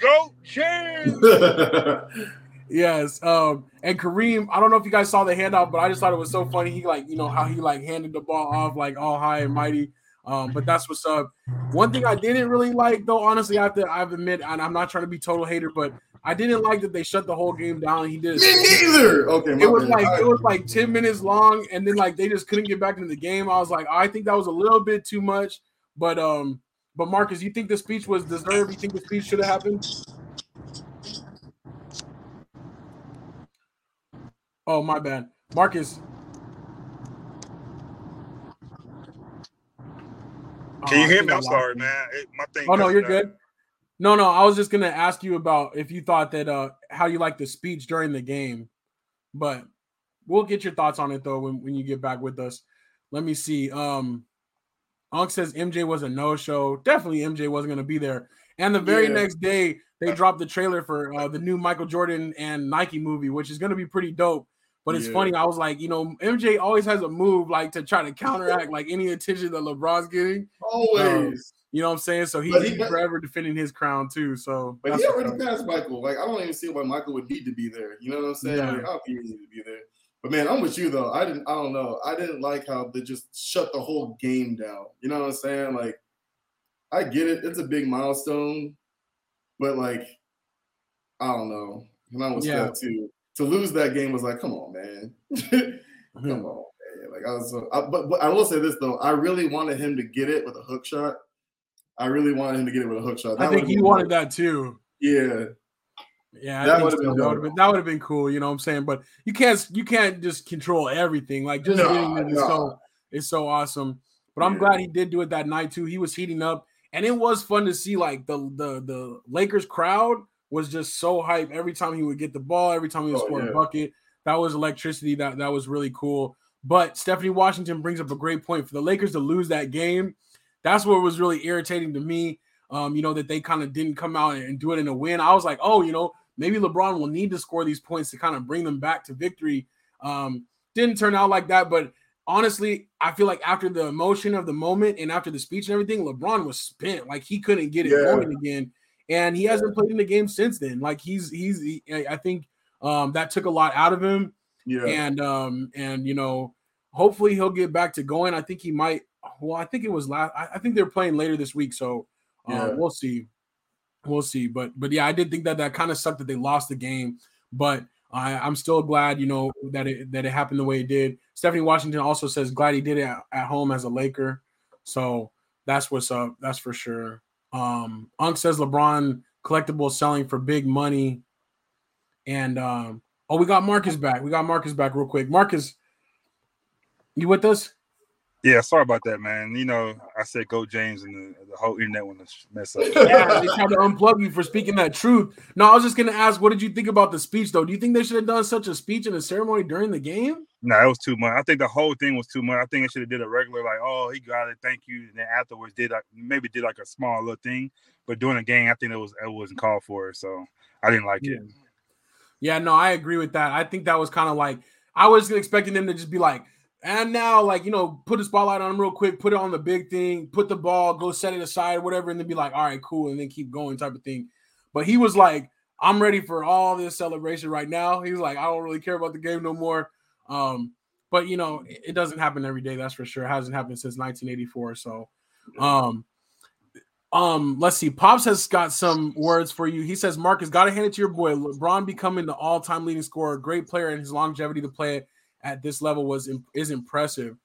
Go James. Yes. Um, and Kareem, I don't know if you guys saw the handout, but I just thought it was so funny. He like, you know, how he like handed the ball off like all high and mighty. Um, but that's what's up. One thing I didn't really like, though, honestly, I have to I admit, and I'm not trying to be total hater, but I didn't like that they shut the whole game down. He did. Me neither. Okay, it was like it was like 10 minutes long, and then like they just couldn't get back into the game. I was like, I think that was a little bit too much. But um, but Marcus, you think the speech was deserved? You think the speech should have happened? Oh, my bad. Marcus. Can you oh, hear me? I'm sorry, man. It, my thing. Oh no, you're good. No, no, I was just gonna ask you about if you thought that uh how you like the speech during the game, but we'll get your thoughts on it though when, when you get back with us. Let me see. Um Unc says MJ was a no-show. Definitely MJ wasn't gonna be there. And the very yeah. next day, they dropped the trailer for uh, the new Michael Jordan and Nike movie, which is gonna be pretty dope. But it's yeah. funny. I was like, you know, MJ always has a move like to try to counteract like any attention that LeBron's getting. Always. Um, you know what I'm saying? So he, he's forever defending his crown too. So, but he already passed Michael. Like I don't even see why Michael would need to be there. You know what I'm saying? Yeah. Like, I don't think he needs to be there. But man, I'm with you though. I didn't. I don't know. I didn't like how they just shut the whole game down. You know what I'm saying? Like, I get it. It's a big milestone, but like, I don't know. And I was yeah. too. To lose that game was like, come on, man. Mm-hmm. come on, man. Like I was. I, but, but I will say this though. I really wanted him to get it with a hook shot. I really wanted him to get it with a hook shot. That I think he wanted that too. Yeah. Yeah, that would have been, been that would have been cool. You know what I'm saying? But you can't you can't just control everything. Like just getting it is so it's so awesome. But I'm yeah. glad he did do it that night too. He was heating up, and it was fun to see. Like the the the Lakers crowd was just so hype every time he would get the ball, every time he would oh, score yeah. a bucket. That was electricity. That that was really cool. But Stephanie Washington brings up a great point for the Lakers to lose that game. That's what was really irritating to me. Um, you know that they kind of didn't come out and do it in a win. I was like, oh, you know, maybe LeBron will need to score these points to kind of bring them back to victory. Um, didn't turn out like that, but honestly, I feel like after the emotion of the moment and after the speech and everything, LeBron was spent. Like he couldn't get it yeah. going again, and he hasn't played in the game since then. Like he's he's he, I think um, that took a lot out of him. Yeah, and um and you know, hopefully he'll get back to going. I think he might. Well, I think it was last. I, I think they're playing later this week, so uh, yeah. we'll see we'll see. But but yeah, I did think that that kind of sucked that they lost the game, but I, I'm still glad you know that it that it happened the way it did. Stephanie Washington also says glad he did it at, at home as a Laker, so that's what's up. That's for sure. Um, Unc says LeBron collectible selling for big money, and um, oh, we got Marcus back. We got Marcus back real quick. Marcus, you with us? Yeah, sorry about that, man. You know, I said go James and the, the whole internet want to mess up. yeah, they tried to unplug you for speaking that truth. No, I was just gonna ask, what did you think about the speech though? Do you think they should have done such a speech in a ceremony during the game? No, it was too much. I think the whole thing was too much. I think they should have did a regular like, oh, he got it, thank you, and then afterwards did like maybe did like a small little thing. But during the game, I think it was it wasn't called for, so I didn't like yeah. it. Yeah, no, I agree with that. I think that was kind of like I was expecting them to just be like and now, like, you know, put the spotlight on him real quick, put it on the big thing, put the ball, go set it aside, whatever, and then be like, all right, cool, and then keep going type of thing. But he was like, I'm ready for all this celebration right now. He's like, I don't really care about the game no more. Um, but you know, it doesn't happen every day, that's for sure. It hasn't happened since 1984. So um um, let's see. Pops has got some words for you. He says, Marcus, got to hand it to your boy. LeBron becoming the all-time leading scorer, great player, and his longevity to play it at this level was is impressive.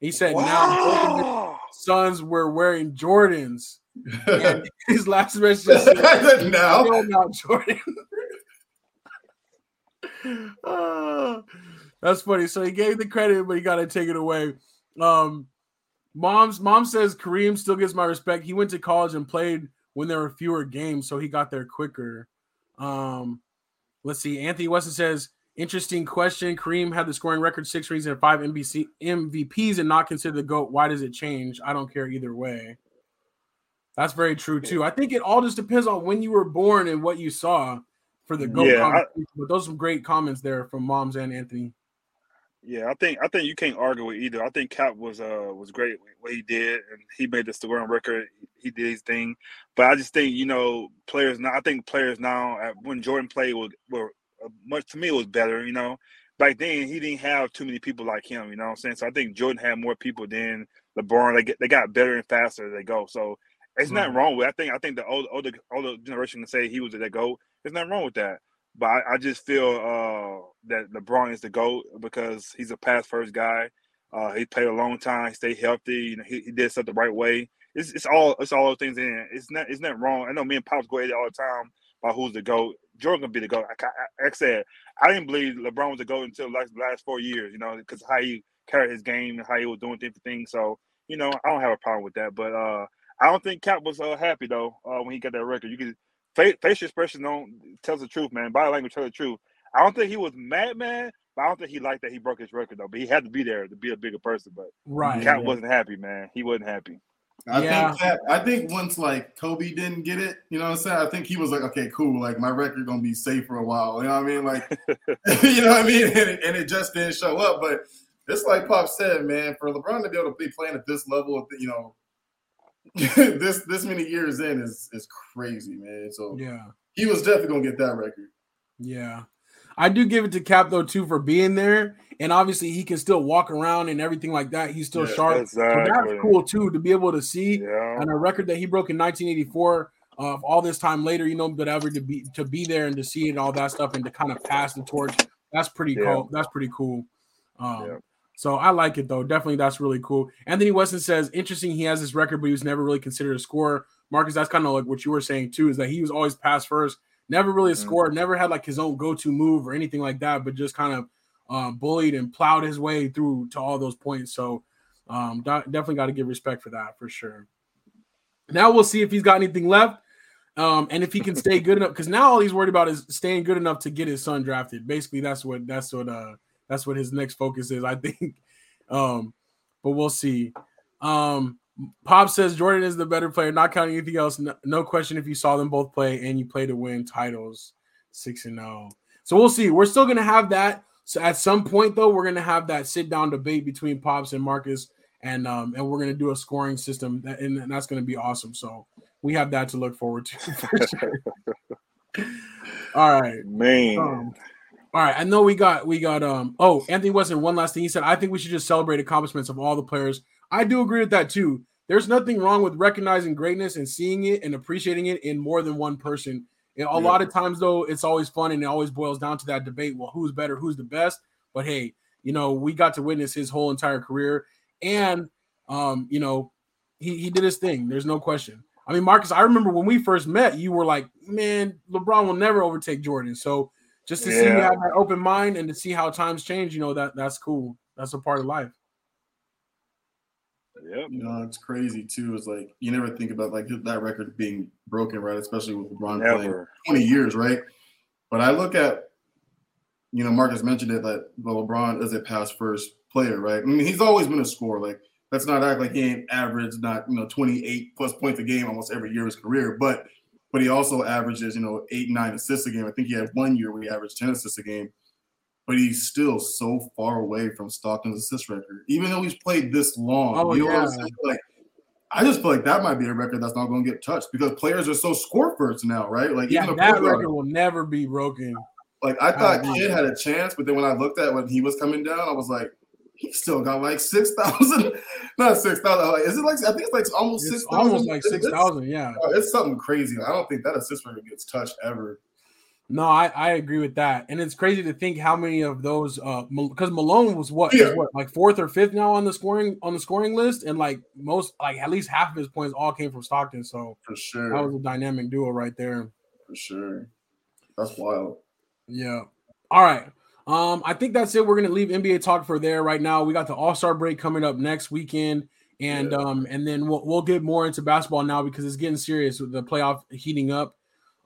He said wow. now sons were wearing Jordans. his last message said, now, now Jordan. uh, that's funny. So he gave the credit, but he got to take it away. Um, mom's mom says Kareem still gets my respect. He went to college and played when there were fewer games, so he got there quicker. Um, let's see. Anthony Weston says Interesting question. Kareem had the scoring record, six rings and five NBA MVPs, and not considered the GOAT. Why does it change? I don't care either way. That's very true too. I think it all just depends on when you were born and what you saw for the GOAT. Yeah, I, but those are some great comments there from Moms and Anthony. Yeah, I think I think you can't argue with either. I think Cap was uh was great what he did, and he made the scoring record. He did his thing, but I just think you know players now. I think players now when Jordan played were, were much to me it was better, you know. Back then he didn't have too many people like him, you know what I'm saying? So I think Jordan had more people than LeBron. They get they got better and faster as they go. So it's not wrong with. I think I think the older older older generation can say he was the goat. There's nothing wrong with that. But I, I just feel uh, that LeBron is the goat because he's a pass first guy. Uh, he played a long time. He stayed healthy. You know, he, he did stuff the right way. It's, it's all it's all those things in. It's not it's not wrong. I know me and Pops go at it all the time about who's the goat. Jordan gonna be the goat. Like I, I, said, I didn't believe LeBron was the goat until like the last four years. You know, because how he carried his game and how he was doing different things. So you know, I don't have a problem with that. But uh, I don't think Cap was uh, happy though uh, when he got that record. You can face, facial expression don't tells the truth, man. Body language tells the truth. I don't think he was mad, man. But I don't think he liked that he broke his record though. But he had to be there to be a bigger person. But right, Cap yeah. wasn't happy, man. He wasn't happy. I yeah. think that I think once like Kobe didn't get it, you know what I'm saying? I think he was like, okay, cool, like my record gonna be safe for a while. You know what I mean? Like, you know what I mean? And it, and it, just didn't show up. But it's like Pop said, man, for LeBron to be able to be playing at this level, you know, this this many years in is is crazy, man. So yeah, he was definitely gonna get that record. Yeah. I do give it to Cap though too for being there, and obviously he can still walk around and everything like that. He's still yeah, sharp. Exactly. So that's cool too to be able to see yeah. on a record that he broke in 1984. Of uh, all this time later, you know, but ever to be to be there and to see it and all that stuff and to kind of pass the torch. That's pretty yeah. cool. That's pretty cool. Um, so I like it though. Definitely, that's really cool. Anthony Weston says, interesting. He has this record, but he was never really considered a scorer. Marcus, that's kind of like what you were saying too, is that he was always pass first, never really a mm-hmm. scorer, never had like his own go-to move or anything like that, but just kind of um, bullied and plowed his way through to all those points. So um, definitely got to give respect for that for sure. Now we'll see if he's got anything left. Um, and if he can stay good enough, because now all he's worried about is staying good enough to get his son drafted. Basically, that's what that's what uh that's what his next focus is, I think. Um, but we'll see. Um, Pop says Jordan is the better player, not counting anything else. No, no, question if you saw them both play and you play to win titles, six and zero. Oh. So we'll see. We're still gonna have that. So at some point though, we're gonna have that sit down debate between Pops and Marcus, and um, and we're gonna do a scoring system, that, and, and that's gonna be awesome. So we have that to look forward to. Sure. All right, man. Um, all right, I know we got we got um oh Anthony Weston one last thing he said I think we should just celebrate accomplishments of all the players. I do agree with that too. There's nothing wrong with recognizing greatness and seeing it and appreciating it in more than one person. A yeah. lot of times though it's always fun and it always boils down to that debate well who's better, who's the best? But hey, you know, we got to witness his whole entire career and um you know, he he did his thing. There's no question. I mean, Marcus, I remember when we first met, you were like, "Man, LeBron will never overtake Jordan." So just to yeah. see you have that open mind and to see how times change, you know that that's cool. That's a part of life. Yeah, you know it's crazy too. It's like you never think about like that record being broken, right? Especially with LeBron never. playing twenty years, right? But I look at, you know, Marcus mentioned it that LeBron is a pass first player, right? I mean, he's always been a scorer. Like let's not act like he ain't averaged not you know twenty eight plus points a game almost every year of his career, but but he also averages, you know, eight, nine assists a game. I think he had one year where he averaged 10 assists a game, but he's still so far away from Stockton's assist record, even though he's played this long. Oh, you know yeah. Like, I just feel like that might be a record that's not going to get touched because players are so score first now, right? Like, yeah, that record will never be broken. Like, I thought oh, Kidd had a chance, but then when I looked at when he was coming down, I was like, he still got like six thousand, not six thousand. Like, is it like I think it's like almost six thousand. Almost like six thousand, yeah. It's something crazy. I don't think that assist record gets touched ever. No, I, I agree with that, and it's crazy to think how many of those uh because Malone was what, yeah. what like fourth or fifth now on the scoring on the scoring list, and like most like at least half of his points all came from Stockton. So for sure, that was a dynamic duo right there. For sure, that's wild. Yeah. All right. Um, I think that's it. We're gonna leave NBA talk for there right now. We got the All Star break coming up next weekend, and yeah. um, and then we'll we'll get more into basketball now because it's getting serious with the playoff heating up.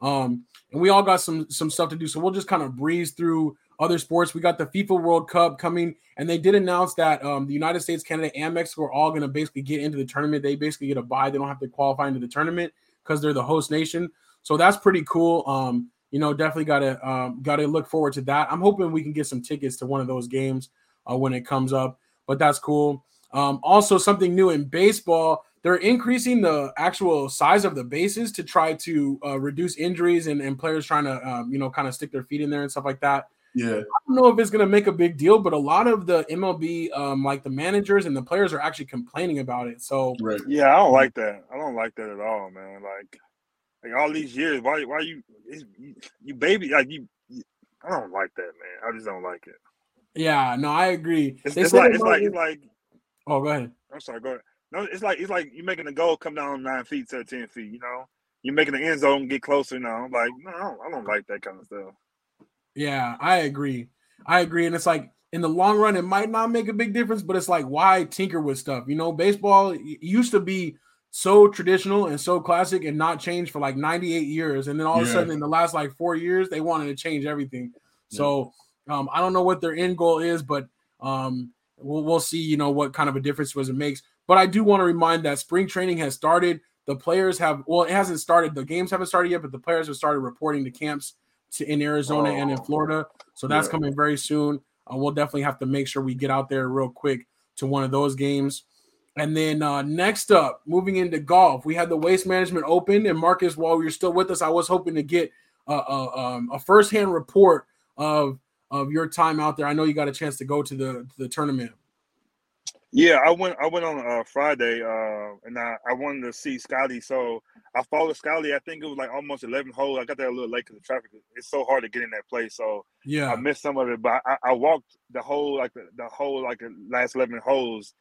Um, and we all got some some stuff to do, so we'll just kind of breeze through other sports. We got the FIFA World Cup coming, and they did announce that um, the United States, Canada, and Mexico are all going to basically get into the tournament. They basically get a bye; they don't have to qualify into the tournament because they're the host nation. So that's pretty cool. Um, you know, definitely got to um, got to look forward to that. I'm hoping we can get some tickets to one of those games uh, when it comes up. But that's cool. Um, also, something new in baseball, they're increasing the actual size of the bases to try to uh, reduce injuries and, and players trying to, um, you know, kind of stick their feet in there and stuff like that. Yeah. I don't know if it's going to make a big deal, but a lot of the MLB, um, like the managers and the players are actually complaining about it. So, right. yeah, I don't like that. I don't like that at all, man. Like, like all these years, why why you you, you baby like you, you, I don't like that, man. I just don't like it. Yeah, no, I agree. It's, it's like it's like it's like Oh, go ahead. I'm sorry, go ahead. No, it's like it's like you're making the goal come down nine feet to ten feet, you know. You're making the end zone get closer now. Like, no, I don't, I don't like that kind of stuff. Yeah, I agree. I agree. And it's like in the long run, it might not make a big difference, but it's like why tinker with stuff? You know, baseball used to be so traditional and so classic and not changed for like 98 years. And then all yeah. of a sudden, in the last like four years, they wanted to change everything. Yeah. So um, I don't know what their end goal is, but um, we'll, we'll see, you know, what kind of a difference was it makes. But I do want to remind that spring training has started. The players have, well, it hasn't started. The games haven't started yet, but the players have started reporting to camps to, in Arizona oh, and in oh. Florida. So that's yeah. coming very soon. Uh, we'll definitely have to make sure we get out there real quick to one of those games. And then uh, next up, moving into golf, we had the Waste Management Open. And Marcus, while you're still with us, I was hoping to get a, a, um, a firsthand report of of your time out there. I know you got a chance to go to the to the tournament. Yeah, I went. I went on uh, Friday, uh, and I, I wanted to see Scottie. So I followed Scottie. I think it was like almost eleven holes. I got there a little late because the traffic. It's so hard to get in that place. So yeah, I missed some of it. But I, I walked the whole like the, the whole like the last eleven holes,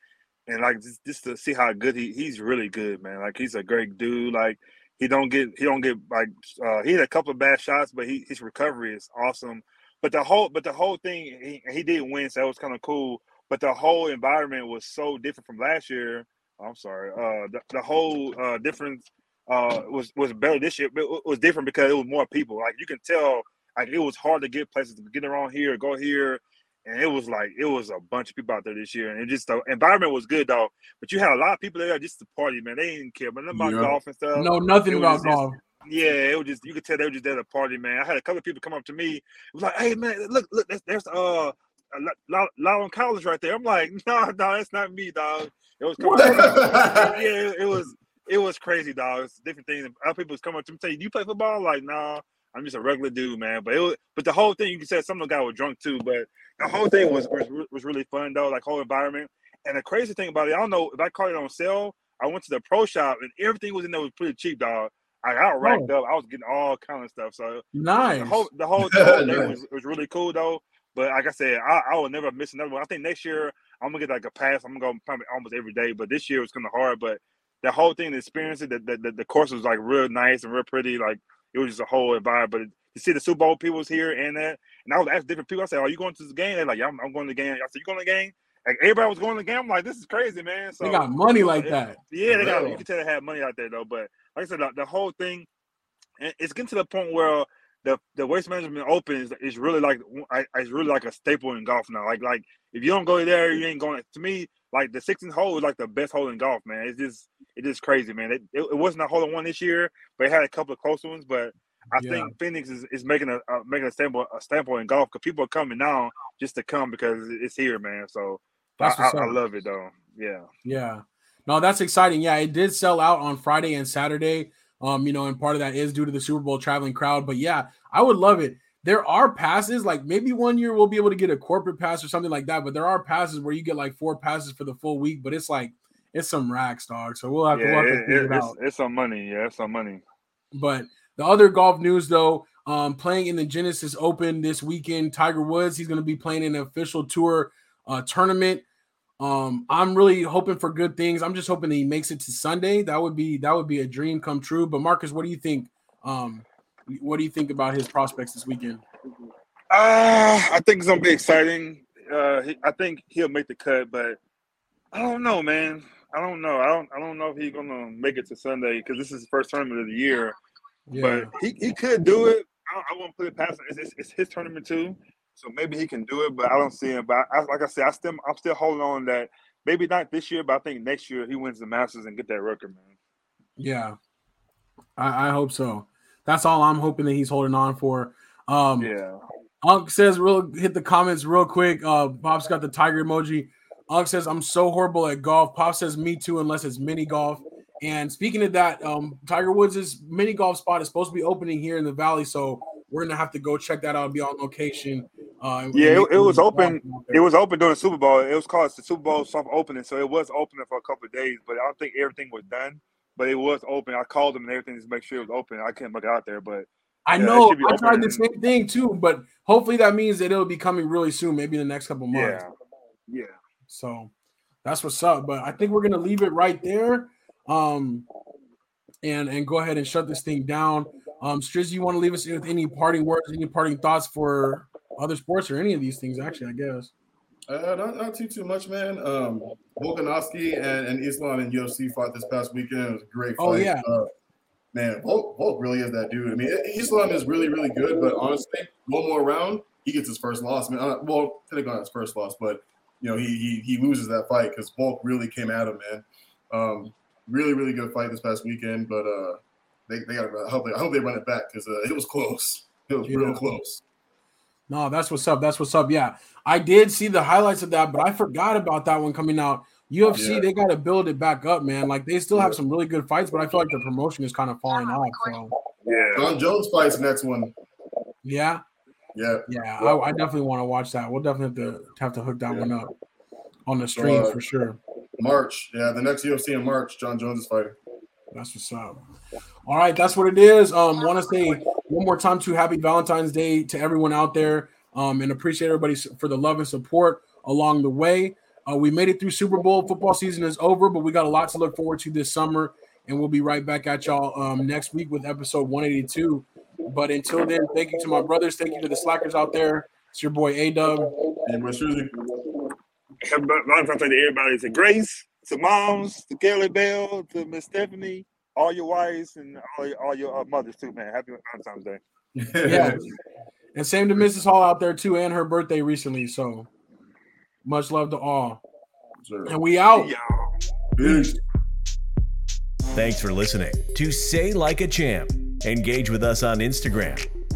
and like just, just to see how good he he's really good, man. Like he's a great dude. Like he don't get he don't get like uh, he had a couple of bad shots, but he, his recovery is awesome. But the whole but the whole thing he, he did win, so that was kind of cool but the whole environment was so different from last year. I'm sorry. Uh, the, the whole uh, difference uh, was was better this year. It was different because it was more people. Like you can tell, like it was hard to get places to get around here, go here, and it was like it was a bunch of people out there this year, and it just the environment was good though. But you had a lot of people there just to party, man. They didn't care, but about yeah. golf and stuff. No, nothing about just, golf. Yeah, it was just you could tell they were just there to party, man. I had a couple of people come up to me. It was like, "Hey, man, look, look, there's, there's uh Landon Collins right there. I'm like, no, no, that's not me, dog. It was coming yeah, it was it was crazy, dog. It's different things. Other people was coming up to me saying, "Do "You play football?" like, nah, I'm just a regular dude, man. But it was, but the whole thing, you can say some of the guy was drunk too, but the whole thing was, was was really fun though, like whole environment. And the crazy thing about it, I don't know if I caught it on sale. I went to the pro shop and everything was in there was pretty cheap, dog. I got racked oh. up. I was getting all kind of stuff. So nice. The whole the whole, the whole thing was, was really cool though. But like I said, I, I will never miss another one. I think next year I'm gonna get like a pass. I'm gonna go probably almost every day. But this year was kind of hard. But the whole thing, the experience, the, the, the, course was like real nice and real pretty. Like it was just a whole environment. But you see the Super Bowl people was here and that. And I was asking different people. I said, "Are you going to the game?" They're like, "Yeah, I'm, I'm going to the game." I said, "You going to the game?" Like everybody was going to the game. I'm like, "This is crazy, man." So they got money like that. Yeah, they got. You can tell they had money out there though. But like I said, the, the whole thing, it's getting to the point where the the waste management open is, is really like I, it's really like a staple in golf now. Like like if you don't go there, you ain't going. To me, like the 16th hole is like the best hole in golf, man. It's just it's just crazy, man. It, it, it wasn't a hole in one this year, but it had a couple of close ones. But I yeah. think Phoenix is, is making a uh, making a staple a staple in golf because people are coming now just to come because it's here, man. So I, I, I love it though. Yeah. Yeah. No, that's exciting. Yeah, it did sell out on Friday and Saturday. Um, you know, and part of that is due to the Super Bowl traveling crowd. But yeah, I would love it. There are passes, like maybe one year we'll be able to get a corporate pass or something like that. But there are passes where you get like four passes for the full week, but it's like it's some racks, dog. So we'll have to, yeah, we'll have to it, it it's, it's, some money. Yeah, it's some money. But the other golf news, though, um, playing in the Genesis Open this weekend, Tiger Woods, he's going to be playing in an official tour uh, tournament. Um, I'm really hoping for good things. I'm just hoping he makes it to Sunday. That would be that would be a dream come true. But Marcus, what do you think? Um, what do you think about his prospects this weekend? Uh, I think it's gonna be exciting. Uh, he, I think he'll make the cut, but I don't know, man. I don't know. I don't. I don't know if he's gonna make it to Sunday because this is his first tournament of the year. Yeah. But he, he could do it. I, I won't put it past him. It's, it's, it's, his tournament too. So maybe he can do it, but I don't see him. But I, like I said, I still I'm still holding on that maybe not this year, but I think next year he wins the Masters and get that record, man. Yeah, I, I hope so. That's all I'm hoping that he's holding on for. Um, yeah. Unk says, "Real hit the comments real quick." Uh, Pop's got the tiger emoji. Unk says, "I'm so horrible at golf." Pop says, "Me too," unless it's mini golf. And speaking of that, um, Tiger Woods' mini golf spot is supposed to be opening here in the valley, so we're gonna have to go check that out and be on location. Uh, yeah, it, it was open. It was open during the Super Bowl. It was called the Super Bowl soft opening, so it was opening for a couple of days. But I don't think everything was done. But it was open. I called them and everything to make sure it was open. I couldn't look out there, but I yeah, know I tried the same thing too. But hopefully that means that it'll be coming really soon, maybe in the next couple months. Yeah, yeah. So that's what's up. But I think we're gonna leave it right there. Um, and and go ahead and shut this thing down. Um, Striz, you want to leave us with any parting words, any parting thoughts for other sports or any of these things? Actually, I guess. Uh, not, not too too much, man. Um, Volkanovski and, and Islam and UFC fought this past weekend. It was a great oh, fight. Oh yeah. Uh, man, Volk, Volk really is that dude. I mean, Islam is really really good, but honestly, one more round, he gets his first loss. I mean, uh, well, not his first loss, but you know, he he, he loses that fight because Volk really came at him, man. Um, really really good fight this past weekend, but uh, they, they got to hope they, I hope they run it back because uh, it was close. It was yeah. real close. No, that's what's up. That's what's up. Yeah, I did see the highlights of that, but I forgot about that one coming out. UFC, yeah. they got to build it back up, man. Like they still have some really good fights, but I feel like the promotion is kind of falling off. So yeah, Jon Jones fights next one. Yeah, Yeah, yeah, I, I definitely want to watch that. We'll definitely have to have to hook that yeah. one up on the stream uh, for sure. March, yeah, the next UFC in March, Jon Jones is fighting. That's what's up. All right, that's what it is. Um, want to say one more time to Happy Valentine's Day to everyone out there, um, and appreciate everybody for the love and support along the way. Uh, we made it through Super Bowl. Football season is over, but we got a lot to look forward to this summer, and we'll be right back at y'all um, next week with episode 182. But until then, thank you to my brothers. Thank you to the slackers out there. It's your boy A Dub. And West Jersey. I'm trying to everybody to Grace, to moms, to Kelly Bell, to Miss Stephanie, all your wives, and all your, all your uh, mothers too, man. Happy Valentine's Day. yeah. And same to Mrs. Hall out there too, and her birthday recently. So much love to all. Sure. And we out. Peace. Thanks for listening to Say Like a Champ. Engage with us on Instagram.